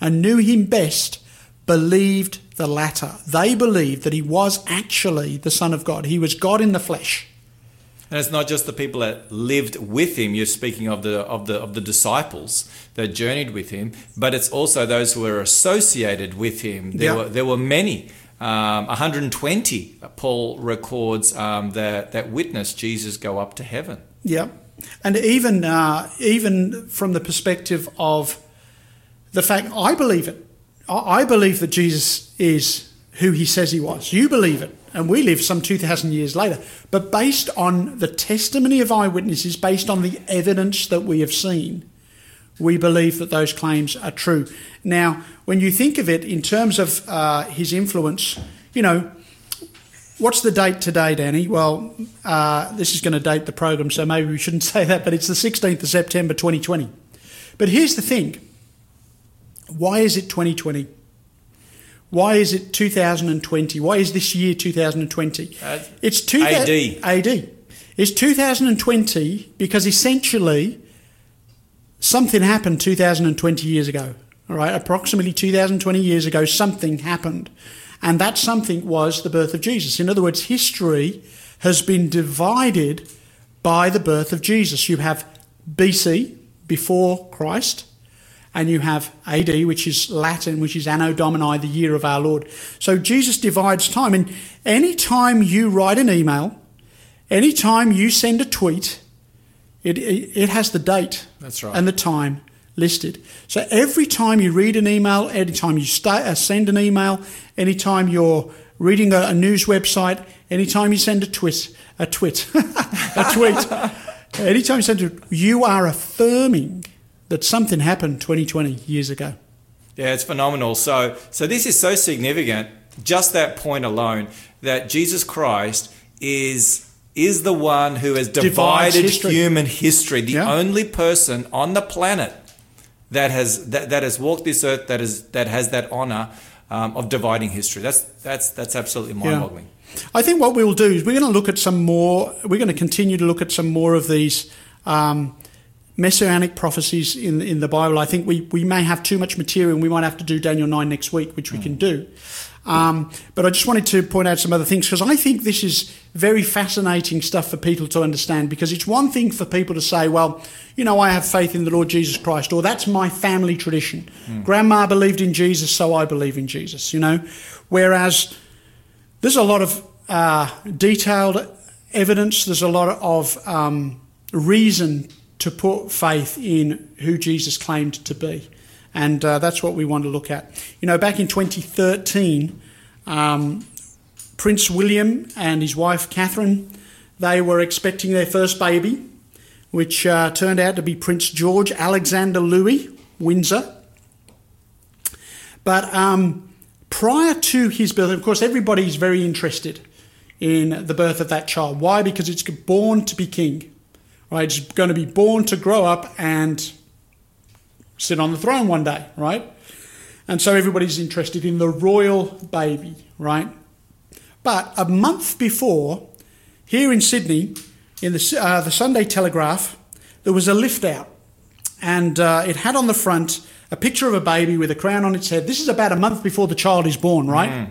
Speaker 1: and knew him best believed the latter. They believed that he was actually the Son of God, he was God in the flesh.
Speaker 2: And it's not just the people that lived with him. You're speaking of the of the of the disciples that journeyed with him, but it's also those who were associated with him. There
Speaker 1: Yeah.
Speaker 2: were there were many. Um, 120, Paul records um, that that witnessed Jesus go up to heaven.
Speaker 1: Yeah, and even uh, even from the perspective of the fact, I believe it. I believe that Jesus is who he says he was. You believe it, and we live some two thousand years later. But based on the testimony of eyewitnesses, based on the evidence that we have seen, we believe that those claims are true. Now, when you think of it in terms of uh, his influence, you know, what's the date today, Danny? Well, uh, this is going to date the program, so maybe we shouldn't say that, but it's the 16th of September 2020. But here's the thing why is it 2020? Why is it 2020? Why is this year 2020?
Speaker 2: Uh,
Speaker 1: it's two
Speaker 2: AD.
Speaker 1: AD. It's 2020 because essentially something happened 2020 years ago. All right, approximately 2020 years ago, something happened. And that something was the birth of Jesus. In other words, history has been divided by the birth of Jesus. You have BC, before Christ, and you have AD, which is Latin, which is Anno Domini, the year of our Lord. So Jesus divides time. And any time you write an email, any time you send a tweet, it, it, it has the date
Speaker 2: That's right.
Speaker 1: and the time listed. So every time you read an email, anytime you uh, send an email, anytime you're reading a, a news website, anytime you send a twit, a twit, a tweet, anytime you send it, you are affirming that something happened 20, 20 years ago.
Speaker 2: Yeah, it's phenomenal. So, so this is so significant. Just that point alone, that Jesus Christ is is the one who has
Speaker 1: Divides
Speaker 2: divided
Speaker 1: history.
Speaker 2: human history. The
Speaker 1: Yeah.
Speaker 2: only person on the planet that has that, that has walked this earth that is that has that honor um, of dividing history. That's that's that's absolutely mind-boggling.
Speaker 1: I think what we'll do is we're going to look at some more, we're going to continue to look at some more of these um, messianic prophecies in, in the Bible. I think we, we may have too much material and we might have to do Daniel 9 next week, which we can do. Um, but I just wanted to point out some other things because I think this is very fascinating stuff for people to understand because it's one thing for people to say, well, you know, I have faith in the Lord Jesus Christ, or that's my family tradition. Grandma believed in Jesus, so I believe in Jesus, you know. Whereas there's a lot of uh, detailed evidence, there's a lot of um, reason to put faith in who Jesus claimed to be. And uh, that's what we want to look at. You know, back in 2013, um, Prince William and his wife Catherine, they were expecting their first baby, which uh, turned out to be Prince George Alexander Louis Windsor. But um, prior to his birth, of course, everybody is very interested in the birth of that child. Why? Because it's born to be king. Right? It's going to be born to grow up and sit on the throne one day, right? And so everybody's interested in the royal baby, right? But a month before, here in Sydney, in the, uh, the Sunday Telegraph, there was a lift out. And uh, it had on the front a picture of a baby with a crown on its head. This is about a month before the child is born, right?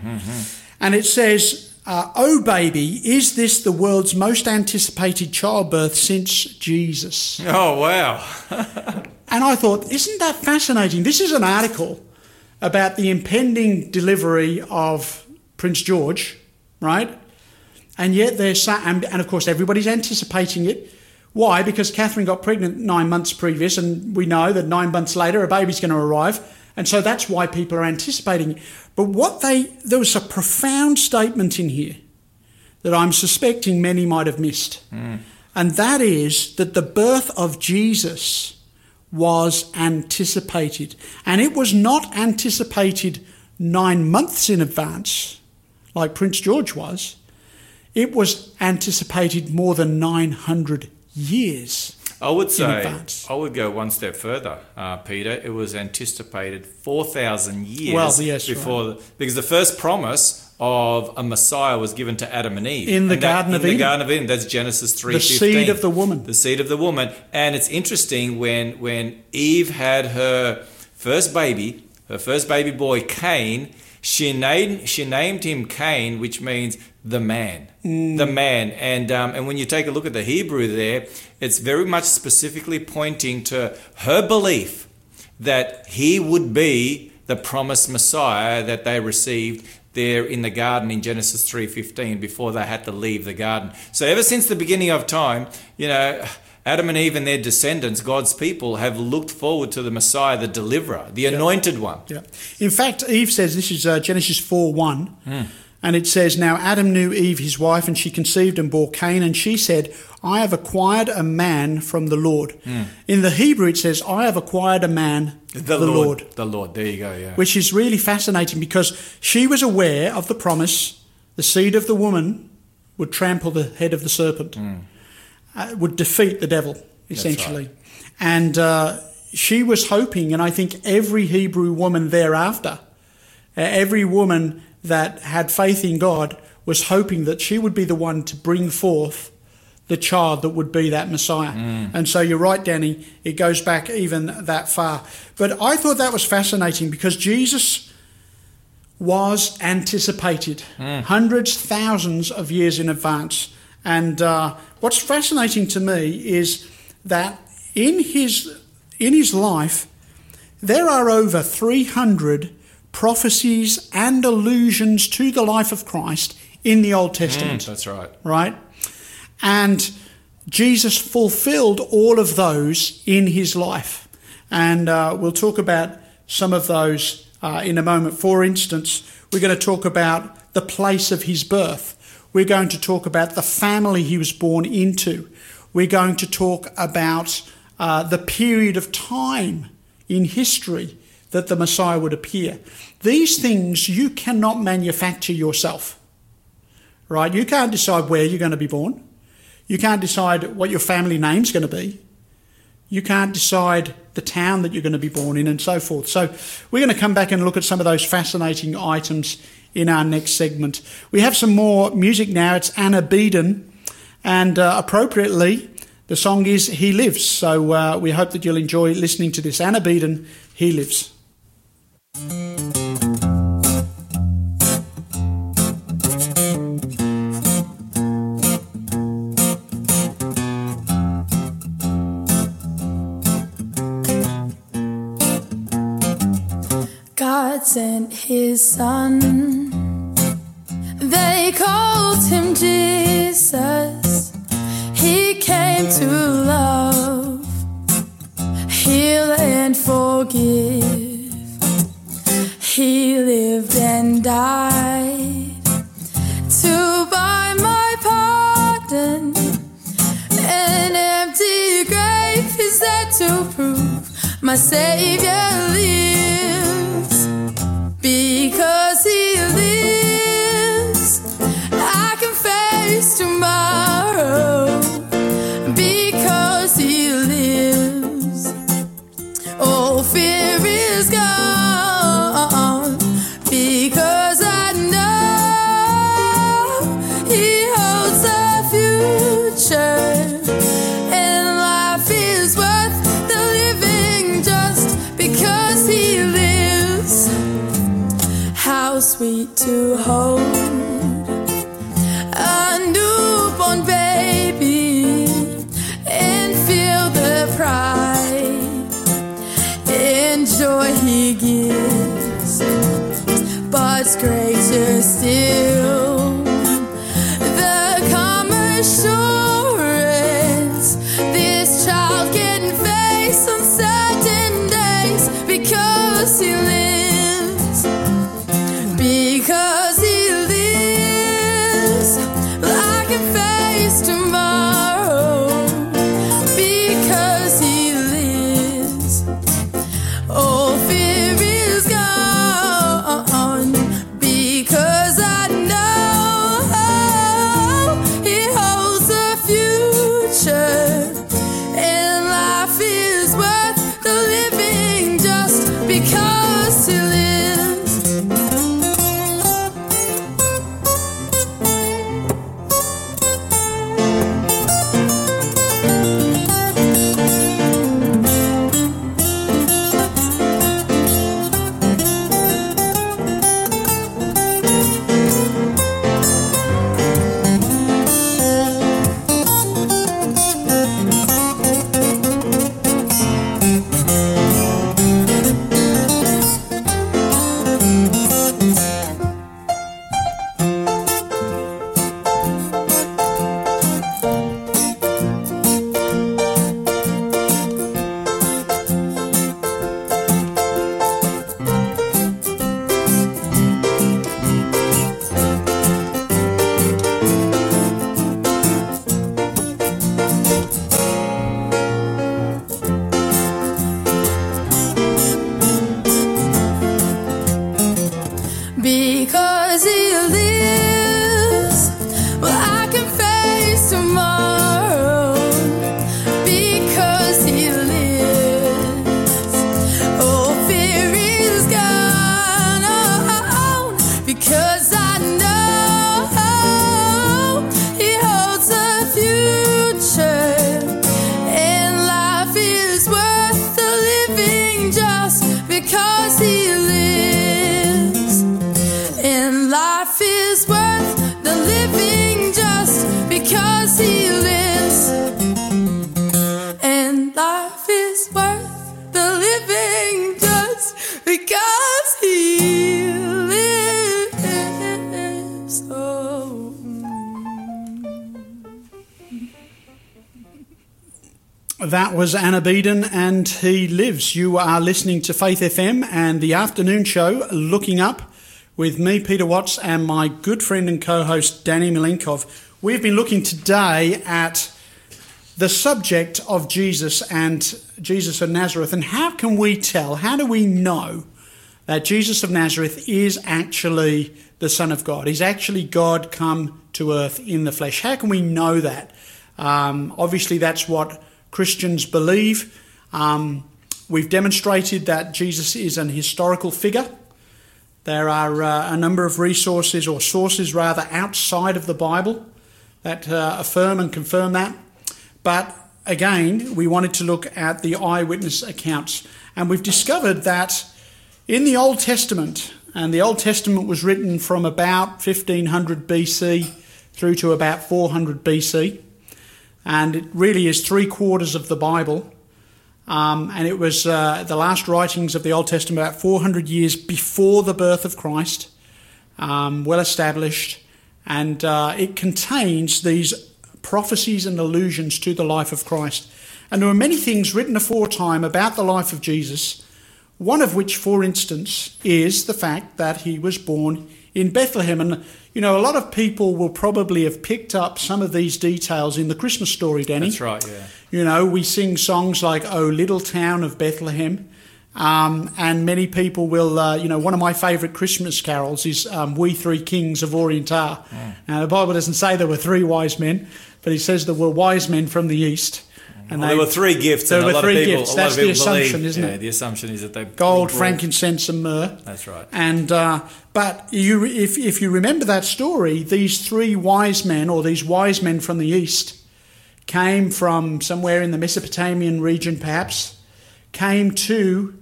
Speaker 1: And it says, uh, Oh, baby, is this the world's most anticipated childbirth since Jesus?
Speaker 2: Oh wow!
Speaker 1: and I thought, isn't that fascinating? This is an article about the impending delivery of Prince George, right? And yet there's sa- and, and of course everybody's anticipating it. Why? Because Catherine got pregnant nine months previous, and we know that nine months later a baby's going to arrive, and so that's why people are anticipating it. But what they there was a profound statement in here that I'm suspecting many might have missed, hmm. and that is that the birth of Jesus was anticipated, and it was not anticipated nine months in advance, like Prince George was. It was anticipated more than 900 years.
Speaker 2: I would say. I would go one step further, uh, Peter. It was anticipated four thousand years
Speaker 1: Well, yes,
Speaker 2: before, the, because the first promise of a Messiah was given to Adam and Eve
Speaker 1: In the
Speaker 2: that-
Speaker 1: Garden of
Speaker 2: in
Speaker 1: Eden.
Speaker 2: the Garden of Eden. That's Genesis three.
Speaker 1: The seed of the woman.
Speaker 2: The seed of the woman, and it's interesting when when Eve had her first baby, her first baby boy Cain. She named she named him Cain, which means the man,
Speaker 1: Mm.
Speaker 2: the man. And um, and when you take a look at the Hebrew there, it's very much specifically pointing to her belief that he would be the promised Messiah that they received there in the garden in Genesis 3:15 before they had to leave the garden. So ever since the beginning of time, you know, Adam and Eve and their descendants, God's people have looked forward to the Messiah, the deliverer, the anointed one.
Speaker 1: Yeah. In fact, Eve says this is uh, Genesis 4 1. And it says, Now Adam knew Eve, his wife, and she conceived and bore Cain. And she said, I have acquired a man from the Lord. In the Hebrew, it says, I have acquired a man,
Speaker 2: The, Lord, The Lord. There you go, yeah.
Speaker 1: which is really fascinating because she was aware of the promise the seed of the woman would trample the head of the serpent, uh, would defeat the devil, essentially. And uh, she was hoping, and I think every Hebrew woman thereafter, uh, every woman that had faith in God was hoping that she would be the one to bring forth the child that would be that Messiah. And so you're right, Danny, it goes back even that far. But I thought that was fascinating because Jesus was anticipated hundreds, thousands of years in advance. And uh, what's fascinating to me is that in his, in his life, there are over 300 prophecies and allusions to the life of Christ in the Old Testament
Speaker 2: That's right.
Speaker 1: right? And Jesus fulfilled all of those in his life. And uh, we'll talk about some of those uh, in a moment. For instance, we're going to talk about the place of his birth. We're going to talk about the family he was born into. We're going to talk about uh, the period of time in history that the Messiah would appear. These things you cannot manufacture yourself right? You can't decide where you're going to be born. You can't decide what your family name's going to be. You can't decide the town that you're going to be born in and so forth. So we're going to come back and look at some of those fascinating items in our next segment. We have some more music now. It's Anna Beeden, and uh, appropriately, the song is He Lives. So uh, we hope that you'll enjoy listening to this. Anna Beeden, He Lives.
Speaker 7: God sent his son. They called him Jesus. He came to love, heal, and forgive. He lived and died to buy my pardon. An empty grave is there to prove my Savior lives. To hold a newborn baby and feel the pride and joy he gives, but greater still.
Speaker 1: That was Anna Beeden and He Lives. You are listening to Faith FM and the afternoon show, Looking Up, with me, Peter Watts, and my good friend and co host, Danny Milenkov. We've been looking today at the subject of Jesus and Jesus of Nazareth. And how can we tell, how do we know that Jesus of Nazareth is actually the Son of God? He's actually God come to earth in the flesh. How can we know that? Um, obviously, that's what Christians believe. Um, we've demonstrated that Jesus is an historical figure. There are uh, a number of resources or sources rather outside of the Bible that uh, affirm and confirm that. But again, we wanted to look at the eyewitness accounts, and we've discovered that in the Old Testament, and the Old Testament was written from about 1500 BC through to about 400 BC, and it really is three quarters of the Bible. Um, and it was uh, the last writings of the Old Testament about 400 years before the birth of Christ, um, well established, and uh, it contains these prophecies and allusions to the life of Christ. And there are many things written aforetime about the life of Jesus, one of which, for instance, is the fact that he was born in Bethlehem. And, you know, a lot of people will probably have picked up some of these details in the Christmas story, Danny.
Speaker 2: That's right, yeah.
Speaker 1: You know, we sing songs like "Oh Little Town of Bethlehem," um, and many people will. Uh, you know, one of my favourite Christmas carols is um, "We Three Kings of Orient Are." Now, the Bible doesn't say there were three wise men, but it says there were wise men from the east. And
Speaker 2: Well, there were three gifts.
Speaker 1: There
Speaker 2: and
Speaker 1: were
Speaker 2: a lot
Speaker 1: three
Speaker 2: of people,
Speaker 1: gifts. That's the
Speaker 2: people believe-
Speaker 1: assumption, isn't
Speaker 2: yeah,
Speaker 1: it?
Speaker 2: The assumption is that they
Speaker 1: gold, frankincense, and myrrh.
Speaker 2: That's right.
Speaker 1: And uh, but you, if if you remember that story, these three wise men, or these wise men from the east, came from somewhere in the Mesopotamian region, perhaps, came to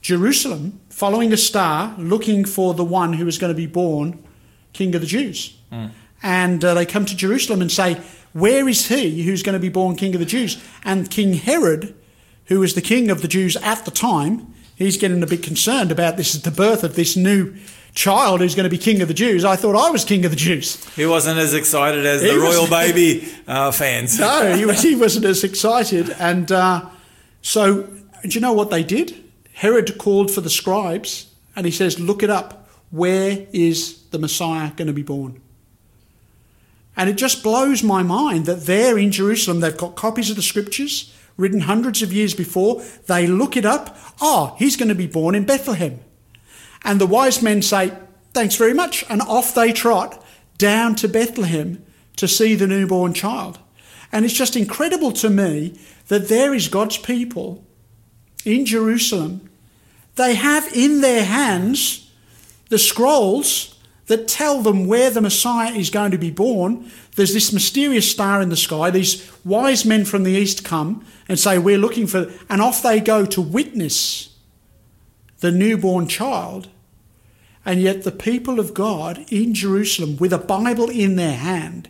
Speaker 1: Jerusalem, following a star, looking for the one who was going to be born, King of the Jews. And uh, they come to Jerusalem and say, "Where is he who's going to be born King of the Jews?" And King Herod who was the king of the Jews at the time, he's getting a bit concerned about this the birth of this new child who's going to be king of the Jews. I thought I was king of the Jews.
Speaker 2: He wasn't as excited as
Speaker 1: He
Speaker 2: the royal baby uh, fans.
Speaker 1: No, he, was, he wasn't as excited. And uh, so, do you know what they did? Herod called for the scribes and he says, Look it up. Where is the Messiah going to be born? And it just blows my mind that there in Jerusalem, they've got copies of the scriptures written hundreds of years before. They look it up. Oh, he's going to be born in Bethlehem. And the wise men say, Thanks very much. And off they trot down to Bethlehem to see the newborn child. And it's just incredible to me that there is God's people in Jerusalem. They have in their hands the scrolls that tell them where the Messiah is going to be born. There's this mysterious star in the sky. These wise men from the east come and say, We're looking for, and off they go to witness the newborn child. And yet, the people of God in Jerusalem, with a Bible in their hand,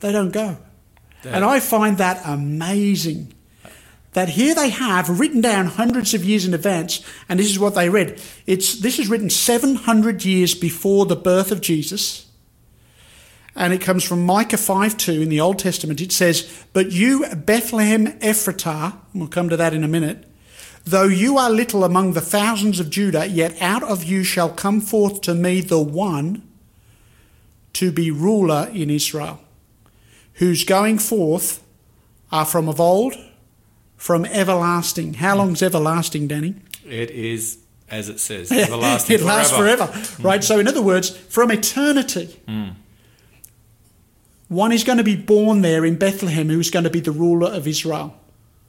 Speaker 1: they don't go. And I find that amazing. That here they have written down hundreds of years in advance, and this is what they read. It's this is written 700 years before the birth of Jesus. And it comes from Micah 5 2 in the Old Testament. It says, But you, Bethlehem Ephratah, we'll come to that in a minute, though you are little among the thousands of Judah, yet out of you shall come forth to me the one to be ruler in Israel, whose going forth are from of old, from everlasting. How long's everlasting, Danny?
Speaker 2: It is, as it says, everlasting
Speaker 1: it lasts forever. Right? So, in other words, from eternity. Hmm. One is going to be born there in Bethlehem who's going to be the ruler of Israel.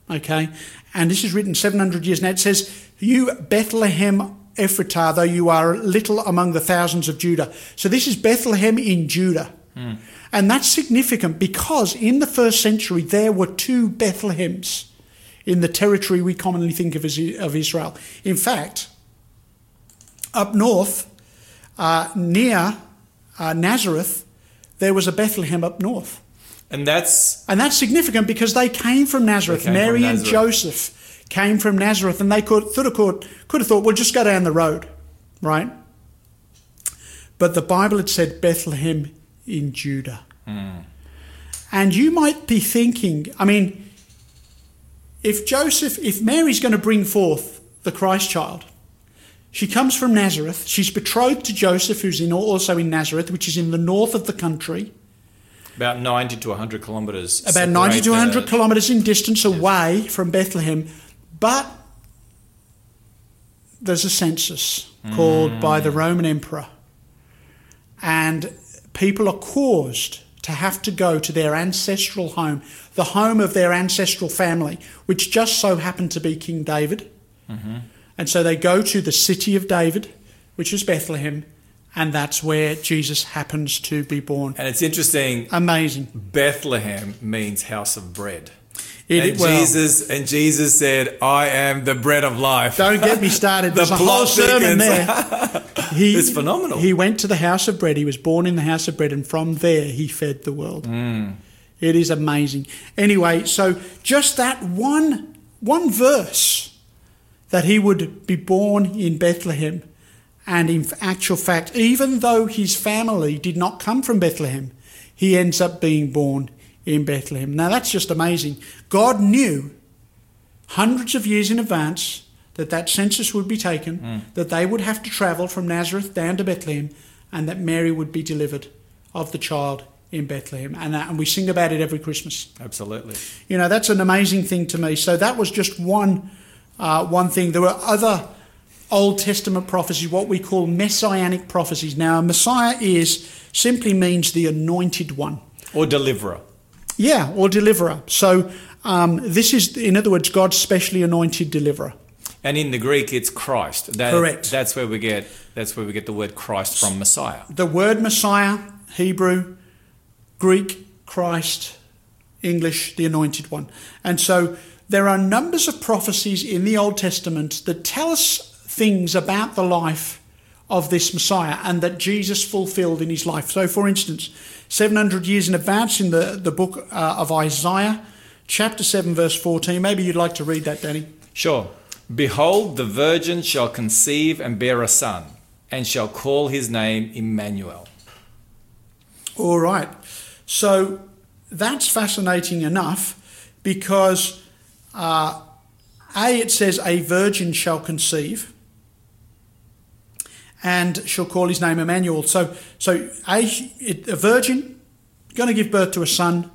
Speaker 1: Okay? And this is written 700 years now. It says, You, Bethlehem Ephratah, though you are little among the thousands of Judah. So, this is Bethlehem in Judah. Hmm. And that's significant because in the first century there were two Bethlehems in the territory we commonly think of as of Israel. In fact, up north, uh, near uh, Nazareth, there was a Bethlehem up north.
Speaker 2: And that's
Speaker 1: And that's significant because they came from Nazareth.
Speaker 2: Came
Speaker 1: Mary
Speaker 2: from
Speaker 1: and Joseph came from Nazareth, and they could, could, have, could, could have thought, well, just go down the road, right? But the Bible had said Bethlehem in Judah. And you might be thinking, I mean, if Joseph, if Mary's going to bring forth the Christ child, she comes from Nazareth. She's betrothed to Joseph, who's in, also in Nazareth, which is in the north of the country
Speaker 2: about 90 to 100 kilometres.
Speaker 1: about 90 to 100
Speaker 2: the-
Speaker 1: kilometres in distance away from Bethlehem. But there's a census called by the hmm. Roman emperor, and people are caused to have to go to their ancestral home, the home of their ancestral family, which just so happened to be King David. Mm-hmm. And so they go to the city of David, which is Bethlehem, and that's where Jesus happens to be born.
Speaker 2: And it's interesting,
Speaker 1: Amazing.
Speaker 2: Bethlehem means house of bread.
Speaker 1: It-
Speaker 2: and
Speaker 1: well-
Speaker 2: Jesus and Jesus said, "I am the bread of life."
Speaker 1: Don't get me started.
Speaker 2: The
Speaker 1: There's a whole sermon there. He,
Speaker 2: It's phenomenal.
Speaker 1: He went to the house of bread. He was born in the house of bread, and from there he fed the world.
Speaker 2: Mm.
Speaker 1: It is amazing. Anyway, so just that one one verse that he would be born in Bethlehem, and in actual fact, even though his family did not come from Bethlehem, he ends up being born in Bethlehem. Now that's just amazing. God knew hundreds of years in advance that that census would be taken, that they would have to travel from Nazareth down to Bethlehem, and that Mary would be delivered of the child in Bethlehem. And, that, and we sing about it every Christmas.
Speaker 2: Absolutely.
Speaker 1: You know, that's an amazing thing to me. So that was just one, uh, one thing. There were other Old Testament prophecies, what we call messianic prophecies. Now, a Messiah is simply means the anointed one.
Speaker 2: Or deliverer.
Speaker 1: Yeah, or deliverer. So um, this is, in other words, God's specially anointed deliverer.
Speaker 2: And in the Greek, it's Christ. That-
Speaker 1: Correct.
Speaker 2: That's where we get. That's where we get the word Christ from, Messiah.
Speaker 1: The word Messiah, Hebrew, Greek, Christ, English, the anointed one. And so there are numbers of prophecies in the Old Testament that tell us things about the life of this Messiah and that Jesus fulfilled in his life. So, for instance, 700 years in advance in the, the book uh, of Isaiah, chapter 7, verse 14. Maybe you'd like to read that, Danny.
Speaker 2: Sure. Behold, the virgin shall conceive and bear a son, and shall call his name Emmanuel.
Speaker 1: All right. So that's fascinating enough because uh, A, it says, a virgin shall conceive and shall call his name Emmanuel. So, so a, a virgin going to give birth to a son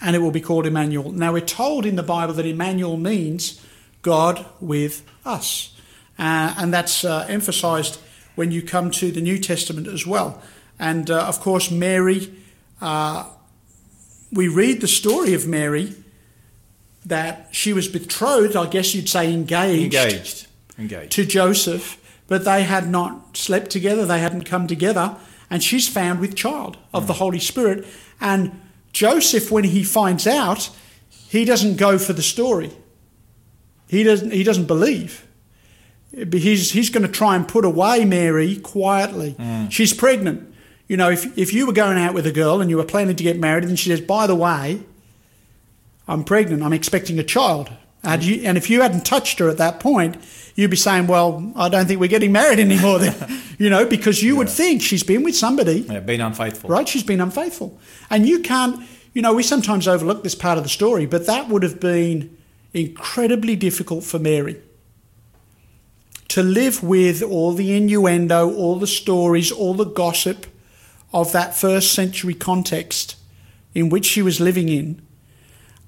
Speaker 1: and it will be called Emmanuel. Now, we're told in the Bible that Emmanuel means God with us. Uh, and that's uh, emphasized when you come to the New Testament as well. And uh, of course, Mary, uh, we read the story of Mary that she was betrothed, I guess you'd say engaged,
Speaker 2: Engaged. Engaged.
Speaker 1: to Joseph, but they had not slept together, they hadn't come together, and she's found with child of the hmm. Holy Spirit. And Joseph, when he finds out, he doesn't go for the story. He doesn't, he doesn't believe. He's, he's going to try and put away Mary quietly. Hmm. She's pregnant. You know, if, if you were going out with a girl and you were planning to get married, and she says, by the way, I'm pregnant, I'm expecting a child. And, hmm. you, and if you hadn't touched her at that point, you'd be saying, well, I don't think we're getting married anymore then. you know, because you would think she's been with somebody
Speaker 2: Yeah, been unfaithful.
Speaker 1: right? She's been unfaithful. And you can't, you know, we sometimes overlook this part of the story, but that would have been incredibly difficult for Mary. To live with all the innuendo, all the stories, all the gossip of that first century context in which she was living in,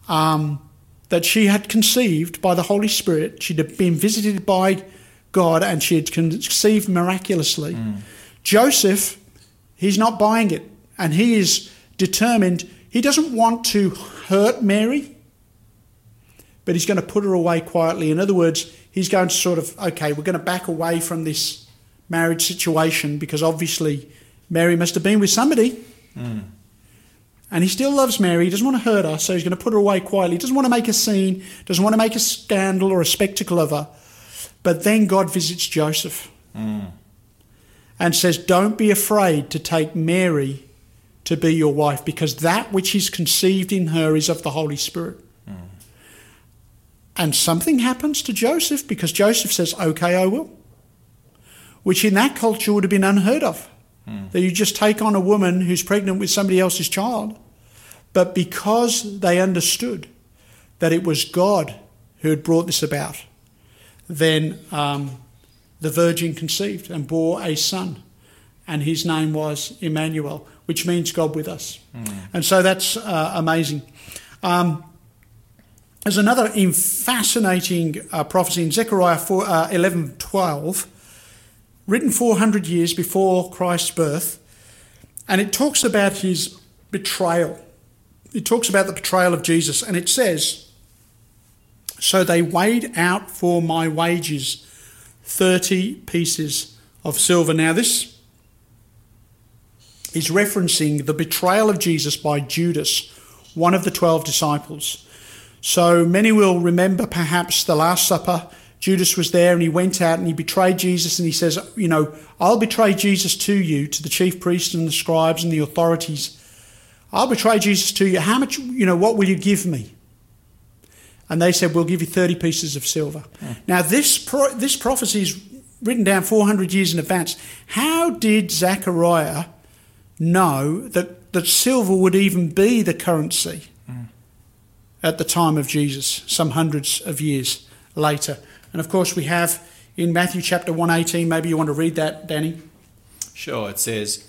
Speaker 1: um, that she had conceived by the Holy Spirit, she'd have been visited by God, and she had conceived miraculously. Hmm. Joseph, he's not buying it, and he is determined. He doesn't want to hurt Mary, but he's going to put her away quietly. In other words, he's going to sort of, okay, we're going to back away from this marriage situation because obviously Mary must have been with somebody. Hmm. And he still loves Mary. He doesn't want to hurt her, so he's going to put her away quietly. He doesn't want to make a scene, doesn't want to make a scandal or a spectacle of her. But then God visits Joseph hmm. and says, Don't be afraid to take Mary to be your wife, because that which is conceived in her is of the Holy Spirit. Hmm. And something happens to Joseph because Joseph says, Okay, I will. Which in that culture would have been unheard of. That you just take on a woman who's pregnant with somebody else's child. But because they understood that it was God who had brought this about, then um, the virgin conceived and bore a son. And his name was Emmanuel, which means God with us. And so that's uh, amazing. Um, there's another fascinating uh, prophecy in Zechariah 4, uh, 11 12, written 400 years before Christ's birth, and it talks about his betrayal. It talks about the betrayal of Jesus, and it says, So they weighed out for my wages 30 pieces of silver. Now, this is referencing the betrayal of Jesus by Judas, one of the 12 disciples. So many will remember perhaps the Last Supper. Judas was there and he went out and he betrayed Jesus and he says, You know, I'll betray Jesus to you, to the chief priests and the scribes and the authorities. I'll betray Jesus to you. How much, you know, what will you give me? And they said, We'll give you 30 pieces of silver. Hmm. Now, this, pro- this prophecy is written down 400 years in advance. How did Zechariah know that, that silver would even be the currency hmm. at the time of Jesus, some hundreds of years later? And of course, we have in Matthew chapter 118, maybe you want to read that, Danny.
Speaker 2: Sure, it says,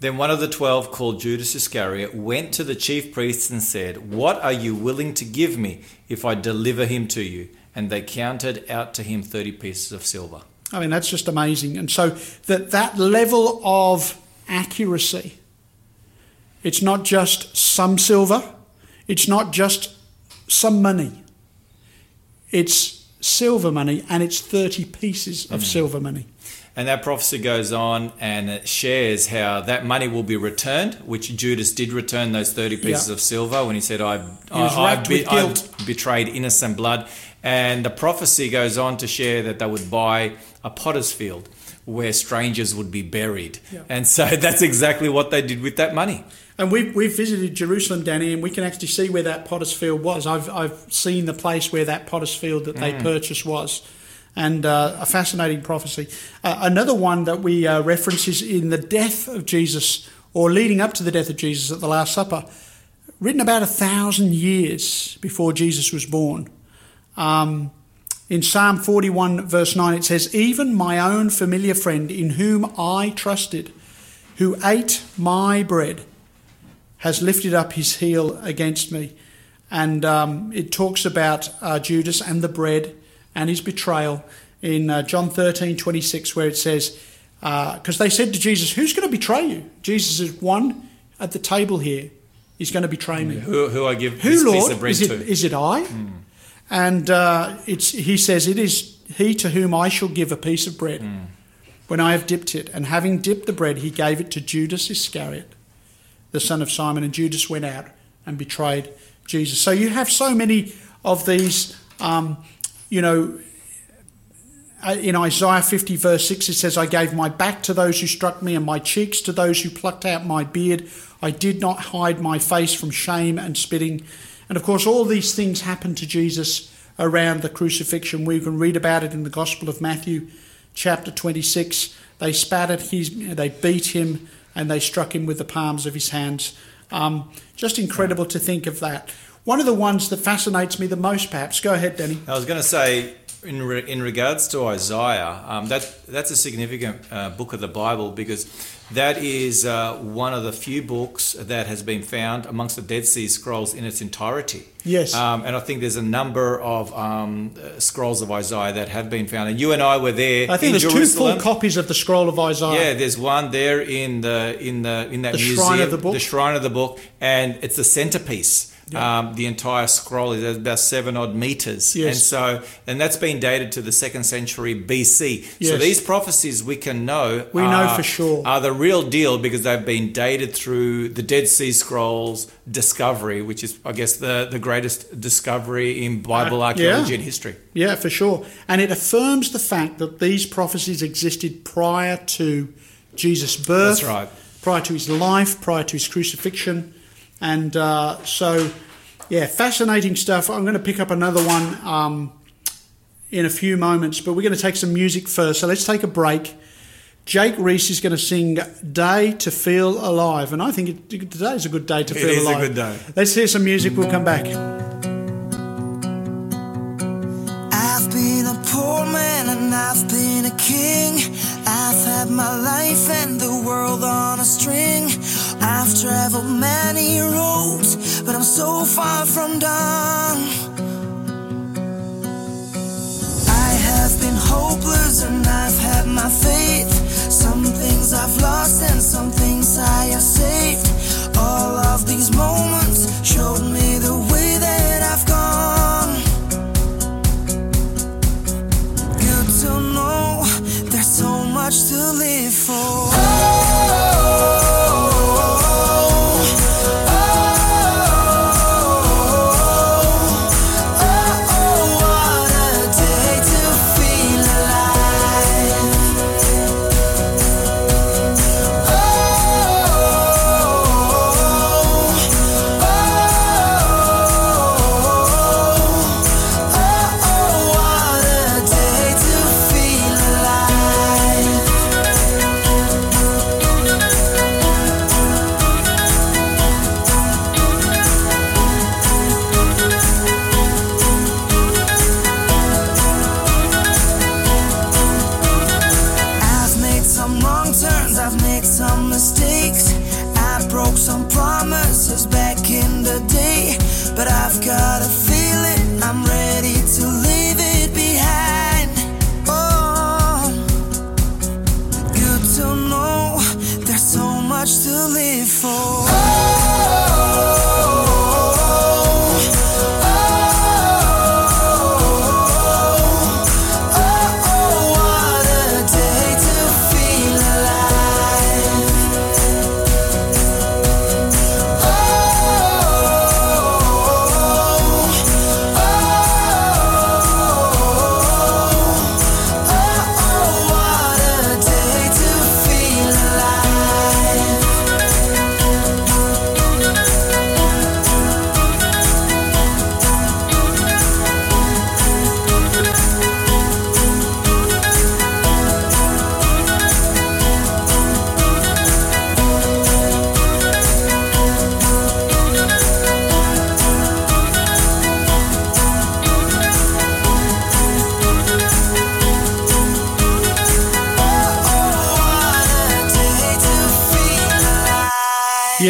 Speaker 2: Then one of the twelve, called Judas Iscariot, went to the chief priests and said, What are you willing to give me if I deliver him to you? And they counted out to him 30 pieces of silver.
Speaker 1: I mean, that's just amazing. And so that that level of accuracy, it's not just some silver, it's not just some money. It's silver money and it's 30 pieces of mm. silver money.
Speaker 2: And that prophecy goes on and it shares how that money will be returned, which Judas did return those 30 pieces
Speaker 1: Yeah.
Speaker 2: of silver when he said, I've,
Speaker 1: was
Speaker 2: I,
Speaker 1: guilt.
Speaker 2: I've betrayed innocent blood. And the prophecy goes on to share that they would buy a potter's field, where strangers would be buried. And so that's exactly what they did with that money.
Speaker 1: And we've, we've visited Jerusalem, Danny, and we can actually see where that potter's field was. I've, I've seen the place where that potter's field that they purchased was. And uh, a fascinating prophecy. Uh, another one that we uh, reference is in the death of Jesus, or leading up to the death of Jesus at the Last Supper, written about a thousand years before Jesus was born. Um, in Psalm 41, verse 9, it says, Even my own familiar friend in whom I trusted, who ate my bread, has lifted up his heel against me. And um, it talks about uh, Judas and the bread and his betrayal in uh, John 13, 26, where it says, because they said to Jesus, Who's going to betray you? Jesus is one at the table here is going to betray me.
Speaker 2: Who, who I give
Speaker 1: Who,
Speaker 2: this
Speaker 1: Lord?
Speaker 2: piece of bread
Speaker 1: is, it,
Speaker 2: to.
Speaker 1: is it I? And uh, it's, he says, It is he to whom I shall give a piece of bread when I have dipped it. And having dipped the bread, he gave it to Judas Iscariot, the son of Simon. And Judas went out and betrayed Jesus. So you have so many of these, um, you know, uh, in Isaiah 50, verse 6, it says, I gave my back to those who struck me and my cheeks to those who plucked out my beard. I did not hide my face from shame and spitting. And of course, all these things happened to Jesus around the crucifixion. We can read about it in the Gospel of Matthew, chapter 26. They spat at him, they beat him, and they struck him with the palms of his hands. Um, just incredible to think of that. One of the ones that fascinates me the most, perhaps. Go ahead, Danny.
Speaker 2: I was going to say, in, re, in regards to Isaiah, um, that that's a significant uh, book of the Bible because that is uh, one of the few books that has been found amongst the Dead Sea Scrolls in its entirety.
Speaker 1: Yes.
Speaker 2: Um, and I think there's a number of um, uh, scrolls of Isaiah that have been found. And you and I were there.
Speaker 1: I think
Speaker 2: in
Speaker 1: there's
Speaker 2: Jerusalem.
Speaker 1: two full copies of the scroll of Isaiah.
Speaker 2: Yeah, there's one there in the in the in that
Speaker 1: The
Speaker 2: museum,
Speaker 1: shrine of the book?
Speaker 2: the shrine of the book, and it's the centerpiece. Um, the entire scroll is about seven odd meters,
Speaker 1: Yes.
Speaker 2: and so and that's been dated to the second century BC. So these prophecies we can know
Speaker 1: We know for sure.
Speaker 2: are the real deal because they've been dated through the Dead Sea Scrolls discovery, which is I guess the the greatest discovery in Bible
Speaker 1: Uh,
Speaker 2: archaeology
Speaker 1: yeah.
Speaker 2: and history.
Speaker 1: Yeah, for sure. And it affirms the fact that these prophecies existed prior to Jesus' birth.
Speaker 2: That's right.
Speaker 1: Prior to his life, prior to his crucifixion. And uh, so, yeah, fascinating stuff. I'm going to pick up another one um, in a few moments, but we're going to take some music first. So let's take a break. Jake Reese is going to sing Day to Feel Alive. And I think it, today is a good day to
Speaker 2: It
Speaker 1: feel
Speaker 2: is a good day.
Speaker 1: Let's hear some music. We'll come back.
Speaker 5: I've been a poor man and I've been a king. So far from done. I have been hopeless and I've had my faith. Some things I've lost and some things I have saved. All of these moments showed me the way that I've gone. Good to know there's so much to live for.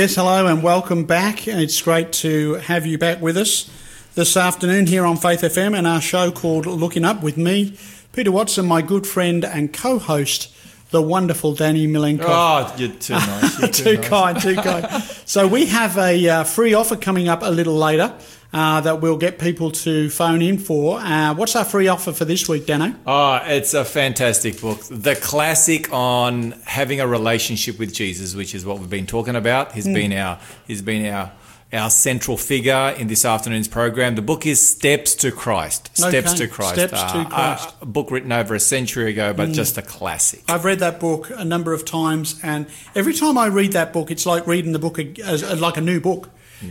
Speaker 1: Yes, hello and welcome back. It's great to have you back with us this afternoon here on Faith FM and our show called Looking Up with me, Peter Watson, my good friend and co host, the wonderful Danny Milenko.
Speaker 2: Oh, you're too nice. You're
Speaker 1: too
Speaker 2: nice.
Speaker 1: kind, too kind. So we have a uh, free offer coming up a little later uh, that we'll get people to phone in for. Uh, what's our free offer for this week, Dano?
Speaker 2: Oh, it's a fantastic book. The classic on having a relationship with Jesus, which is what we've been talking about. He's
Speaker 1: Hmm.
Speaker 2: been our he's been our our central figure in this afternoon's program. The book is Steps to Christ. Steps
Speaker 1: Okay,
Speaker 2: to Christ.
Speaker 1: Steps to
Speaker 2: Uh,
Speaker 1: Christ. Hmm.
Speaker 2: A, a book written over a century ago, but just a classic.
Speaker 1: I've read that book a number of times, and every time I read that book, it's like reading the book as, as like a new book.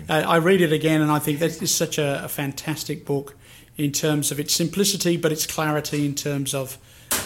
Speaker 1: Uh, I read it again, and I think that is such a, a fantastic book in terms of its simplicity, but its clarity in terms of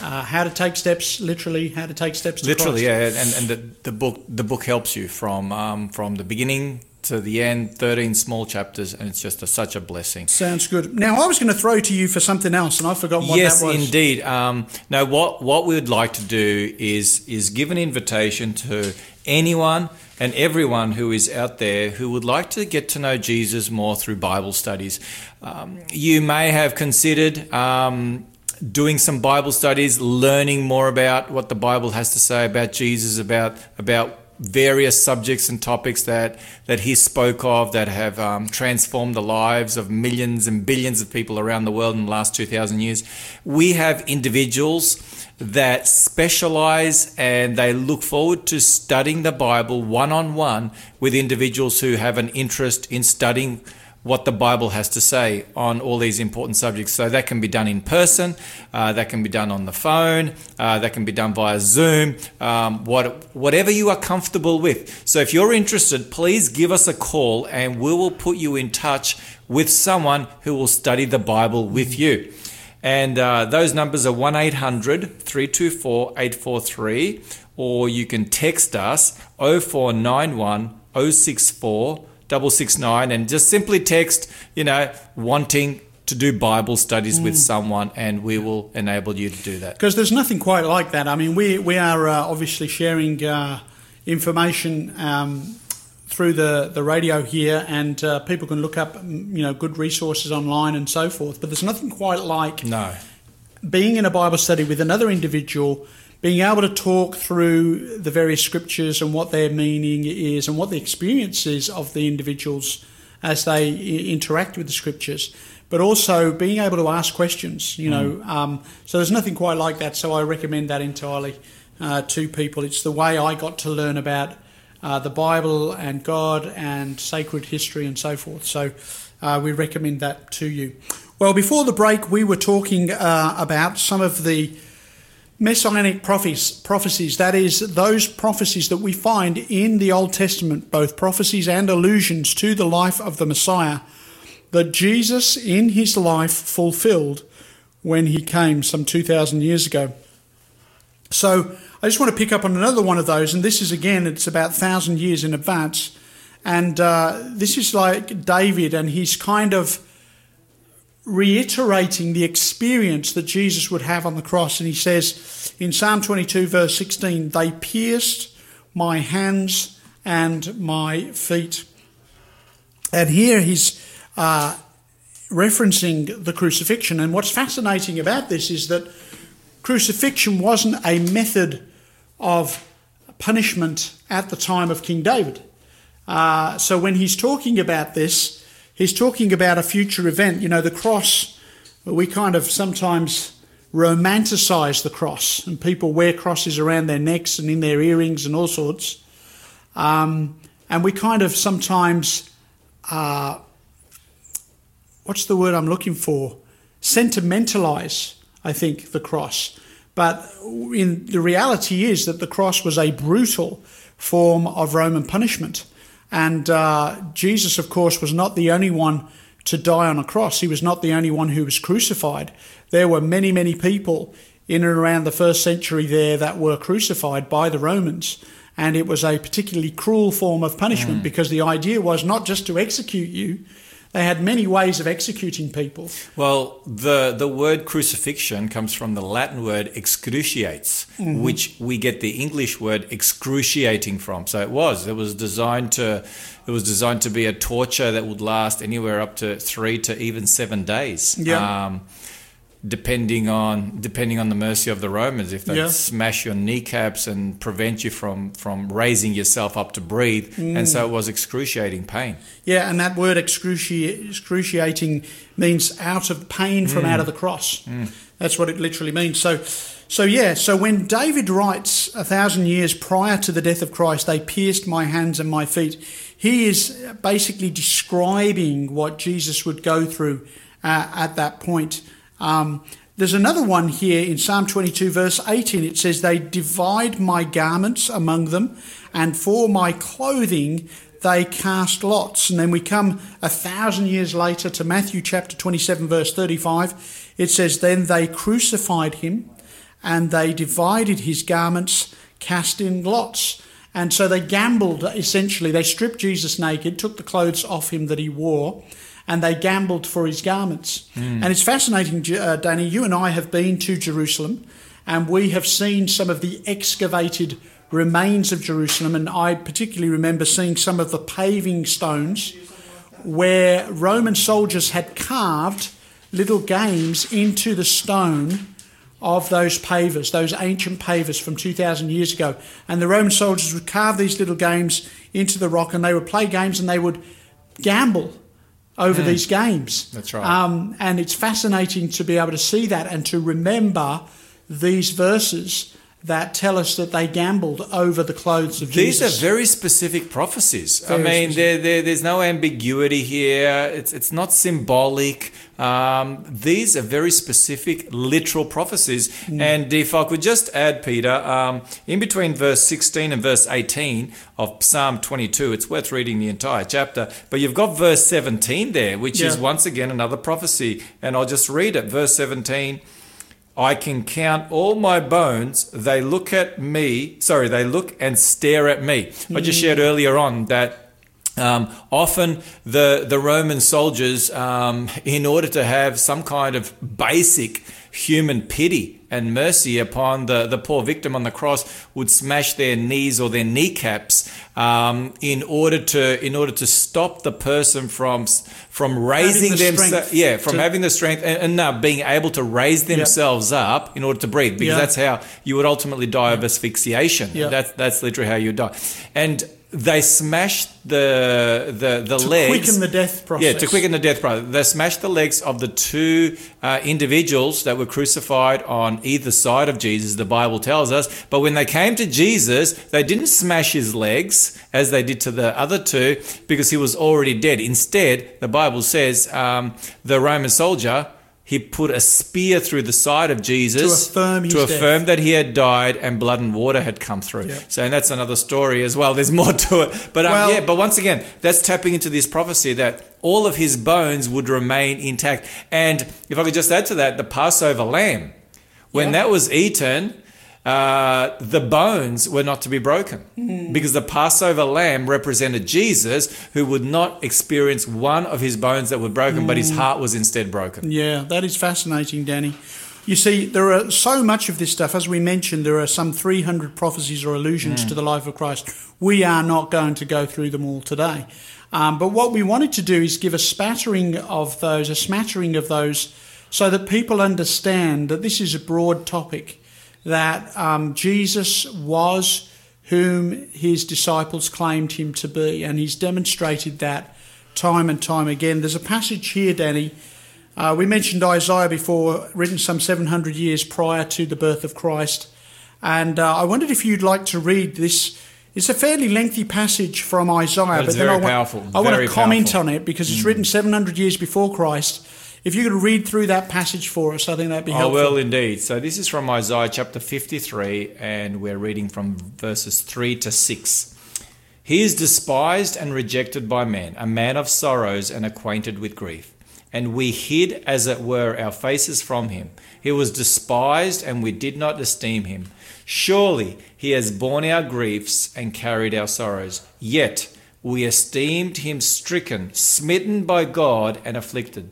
Speaker 1: uh, how to take steps, literally, how to take steps. To
Speaker 2: Literally,
Speaker 1: Christ.
Speaker 2: yeah, and, and the, the book the book helps you from um, from the beginning to the end, thirteen small chapters, and it's just a, such a blessing.
Speaker 1: Sounds good. Now, I was going to throw to you for something else, and I forgot forgotten what
Speaker 2: yes,
Speaker 1: that was.
Speaker 2: indeed. Um, no, what what we would like to do is is give an invitation to anyone and everyone who is out there who would like to get to know Jesus more through Bible studies. Um, you may have considered. Um, Doing some Bible studies, learning more about what the Bible has to say about Jesus, about about various subjects and topics that that he spoke of that have um, transformed the lives of millions and billions of people around the world in the last 2000 years we have individuals that specialize and they look forward to studying the bible one on one with individuals who have an interest in studying what the Bible has to say on all these important subjects. So that can be done in person, uh, that can be done on the phone, uh, that can be done via Zoom, um, what, whatever you are comfortable with. So if you're interested, please give us a call and we will put you in touch with someone who will study the Bible with you. And uh, those numbers are 1 800 324 843, or you can text us 0491 064 669 and just simply text, you know, wanting to do Bible studies with someone, and we will enable you to do that.
Speaker 1: Because there's nothing quite like that. I mean, we, we are uh, obviously sharing uh, information um, through the, the radio here, and uh, people can look up, mm, you know, good resources online and so forth. But there's nothing quite like
Speaker 2: No.
Speaker 1: being in a Bible study with another individual, being able to talk through the various scriptures and what their meaning is and what the experiences of the individuals as they interact with the scriptures, but also being able to ask questions, you know. Um, so there's nothing quite like that. So I recommend that entirely uh, to people. It's the way I got to learn about uh, the Bible and God and sacred history and so forth. So uh, we recommend that to you. Well, before the break, we were talking uh, about some of the messianic prophecies, that is, those prophecies that we find in the Old Testament, both prophecies and allusions to the life of the Messiah, that Jesus in his life fulfilled when he came some 2,000 years ago. So I just want to pick up on another one of those, and this is again, it's about 1,000 years in advance. And uh, this is like David, and he's kind of reiterating the experience that Jesus would have on the cross. And he says in Psalm 22, verse 16, They pierced my hands and my feet. And here he's uh, referencing the crucifixion. And what's fascinating about this is that crucifixion wasn't a method of punishment at the time of King David. Uh, so when he's talking about this, he's talking about a future event. You know, the cross, we kind of sometimes romanticize the cross, and people wear crosses around their necks and in their earrings and all sorts. Um, and we kind of sometimes, uh, what's the word I'm looking for? Sentimentalize, I think, the cross. But in the reality is that the cross was a brutal form of Roman punishment. And uh, Jesus, of course, was not the only one to die on a cross. He was not the only one who was crucified. There were many, many people in and around the first century there that were crucified by the Romans. And it was a particularly cruel form of punishment because the idea was not just to execute you, they had many ways of executing people.
Speaker 2: Well, the, the word crucifixion comes from the Latin word excruciates, which we get the English word excruciating from. So it was. It was designed to it was designed to be a torture that would last anywhere up to three to even seven days.
Speaker 1: Yeah.
Speaker 2: Um, depending on depending on the mercy of the Romans, if they
Speaker 1: Yeah.
Speaker 2: smash your kneecaps and prevent you from from raising yourself up to breathe, and so it mm. was excruciating pain.
Speaker 1: Yeah, and that word excruci- excruciating means out of pain from mm. out of the cross. Mm. That's what it literally means. So, so yeah. So when David writes a thousand years prior to the death of Christ, they pierced my hands and my feet. He is basically describing what Jesus would go through uh, at that point. Um, there's another one here in Psalm 22, verse 18. It says, They divide my garments among them, and for my clothing they cast lots. And then we come a thousand years later to Matthew chapter 27, verse 35. It says, Then they crucified him, and they divided his garments, cast in lots. And so they gambled, essentially. They stripped Jesus naked, took the clothes off him that he wore, and they gambled for his garments. And it's fascinating, uh, Danny. You and I have been to Jerusalem, and we have seen some of the excavated remains of Jerusalem. And I particularly remember seeing some of the paving stones where Roman soldiers had carved little games into the stone of those pavers, those ancient pavers from 2,000 years ago. And the Roman soldiers would carve these little games into the rock and they would play games and they would gamble over these games.
Speaker 2: That's right.
Speaker 1: Um, and it's fascinating to be able to see that and to remember these verses that tell us that they gambled over the clothes of
Speaker 2: These
Speaker 1: Jesus.
Speaker 2: These are very specific prophecies.
Speaker 1: Very
Speaker 2: I mean,
Speaker 1: specific.
Speaker 2: there, there, there's no ambiguity here. It's, it's not symbolic. Um, these are very specific, literal prophecies.
Speaker 1: Hmm.
Speaker 2: And if I could just add, Peter, um, in between verse 16 and verse 18 of Psalm 22, it's worth reading the entire chapter. But you've got verse 17 there, which is once again another prophecy. And I'll just read it. Verse 17. I can count all my bones. They look at me. Sorry, they look and stare at me. I just shared earlier on that um, often the the Roman soldiers, um, in order to have some kind of basic human pity and mercy upon the, the poor victim on the cross, would smash their knees or their kneecaps um, in order to in order to stop the person from from raising
Speaker 1: the
Speaker 2: themselves. Yeah, from
Speaker 1: to-
Speaker 2: having the strength and, and now being able to raise themselves up in order to breathe, because
Speaker 1: Yeah.
Speaker 2: that's how you would ultimately die of asphyxiation.
Speaker 1: Yeah.
Speaker 2: That's that's literally how you die. And they smashed the the the
Speaker 1: to
Speaker 2: legs
Speaker 1: quicken the death process.
Speaker 2: yeah, to quicken the death process. They smashed the legs of the two uh, individuals that were crucified on either side of Jesus, the Bible tells us. But when they came to Jesus, they didn't smash his legs as they did to the other two because he was already dead. Instead, the Bible says um, the Roman soldier. He put a spear through the side of Jesus
Speaker 1: To affirm
Speaker 2: to affirm that he had died and blood and water had come through.
Speaker 1: Yeah.
Speaker 2: So, and that's another story as well. There's more to it. But um,
Speaker 1: Well-
Speaker 2: yeah, but once again, that's tapping into this prophecy that all of his bones would remain intact. And if I could just add to that, the Passover lamb, when
Speaker 1: Yeah.
Speaker 2: that was eaten, uh, the bones were not to be broken
Speaker 1: Hmm.
Speaker 2: because the Passover lamb represented Jesus, who would not experience one of his bones that were broken, but
Speaker 1: Hmm.
Speaker 2: his heart was instead broken.
Speaker 1: Yeah, that is fascinating, Danny. You see, there are so much of this stuff. As we mentioned, there are some 300 prophecies or allusions to the life of Christ. We are not going to go through them all today. Um, but what we wanted to do is give a spattering of those, a smattering of those, so that people understand that this is a broad topic, that um, Jesus was whom his disciples claimed him to be, and he's demonstrated that time and time again. There's a passage here, Danny. Uh, we mentioned Isaiah before, written some 700 years prior to the birth of Christ. And uh, I wondered if you'd like to read this. It's a fairly lengthy passage from Isaiah,
Speaker 2: But it's
Speaker 1: then
Speaker 2: very
Speaker 1: I want,
Speaker 2: powerful,
Speaker 1: I want to comment
Speaker 2: powerful. Mm.
Speaker 1: on it because it's written 700 years before Christ. If you could read through that passage for us, I think that'd be
Speaker 2: I
Speaker 1: helpful.
Speaker 2: will indeed. So this is from Isaiah chapter 53, and we're reading from verses 3 to 6. He is despised and rejected by men, a man of sorrows and acquainted with grief. And we hid, as it were, our faces from him. He was despised, and we did not esteem him. Surely he has borne our griefs and carried our sorrows. Yet we esteemed him stricken, smitten by God, and afflicted.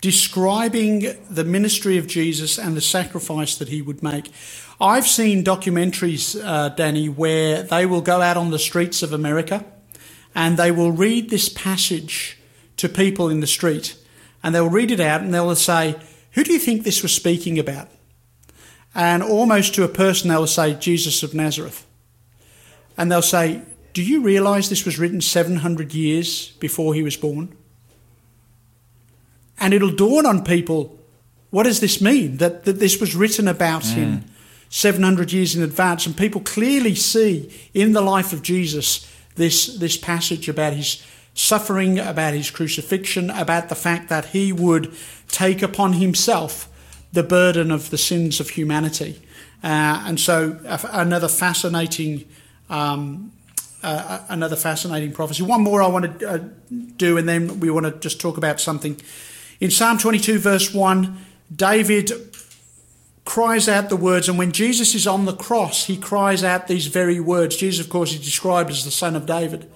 Speaker 1: describing the ministry of Jesus and the sacrifice that he would make. I've seen documentaries, uh, Danny, where they will go out on the streets of America and they will read this passage to people in the street and they'll read it out and they'll say, Who do you think this was speaking about? And almost to a person, they'll say, Jesus of Nazareth. And they'll say, Do you realize this was written 700 years before he was born? And it'll dawn on people what does this mean? That, that this was written about him 700 years in advance. And people clearly see in the life of Jesus this, this passage about his suffering, about his crucifixion, about the fact that he would take upon himself the burden of the sins of humanity. Uh, and so, another fascinating. Um, uh, another fascinating prophecy. One more I want to uh, do, and then we want to just talk about something. In Psalm 22, verse 1, David cries out the words, and when Jesus is on the cross, he cries out these very words. Jesus, of course, is described as the Son of David.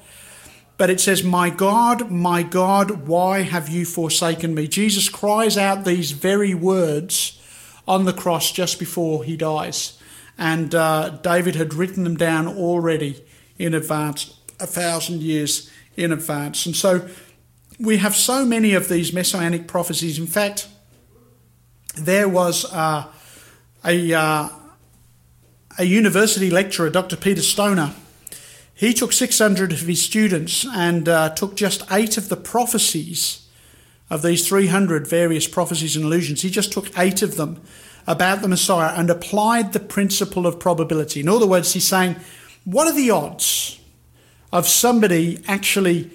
Speaker 1: But it says, My God, my God, why have you forsaken me? Jesus cries out these very words on the cross just before he dies. And uh, David had written them down already in advance, a thousand years in advance. And so we have so many of these messianic prophecies. In fact, there was uh, a, uh, a university lecturer, Dr. Peter Stoner. He took 600 of his students and uh, took just eight of the prophecies of these 300 various prophecies and illusions. He just took eight of them about the Messiah and applied the principle of probability. In other words, he's saying, what are the odds of somebody actually,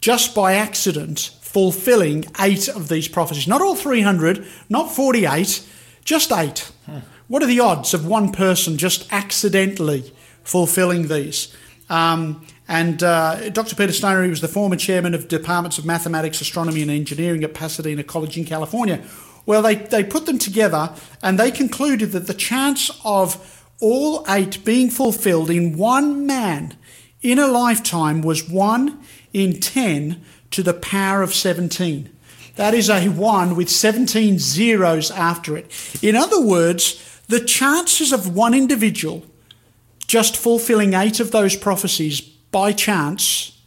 Speaker 1: just by accident, fulfilling eight of these prophecies? Not all 300, not 48, just eight. What are the odds of one person just accidentally fulfilling these? Um, and uh, Dr. Peter Stoner, he was the former chairman of departments of mathematics, astronomy, and engineering at Pasadena College in California. Well, they, they put them together and they concluded that the chance of all eight being fulfilled in one man in a lifetime was 1 in 10 to the power of 17. That is a 1 with 17 zeros after it. In other words, the chances of one individual just fulfilling eight of those prophecies by chance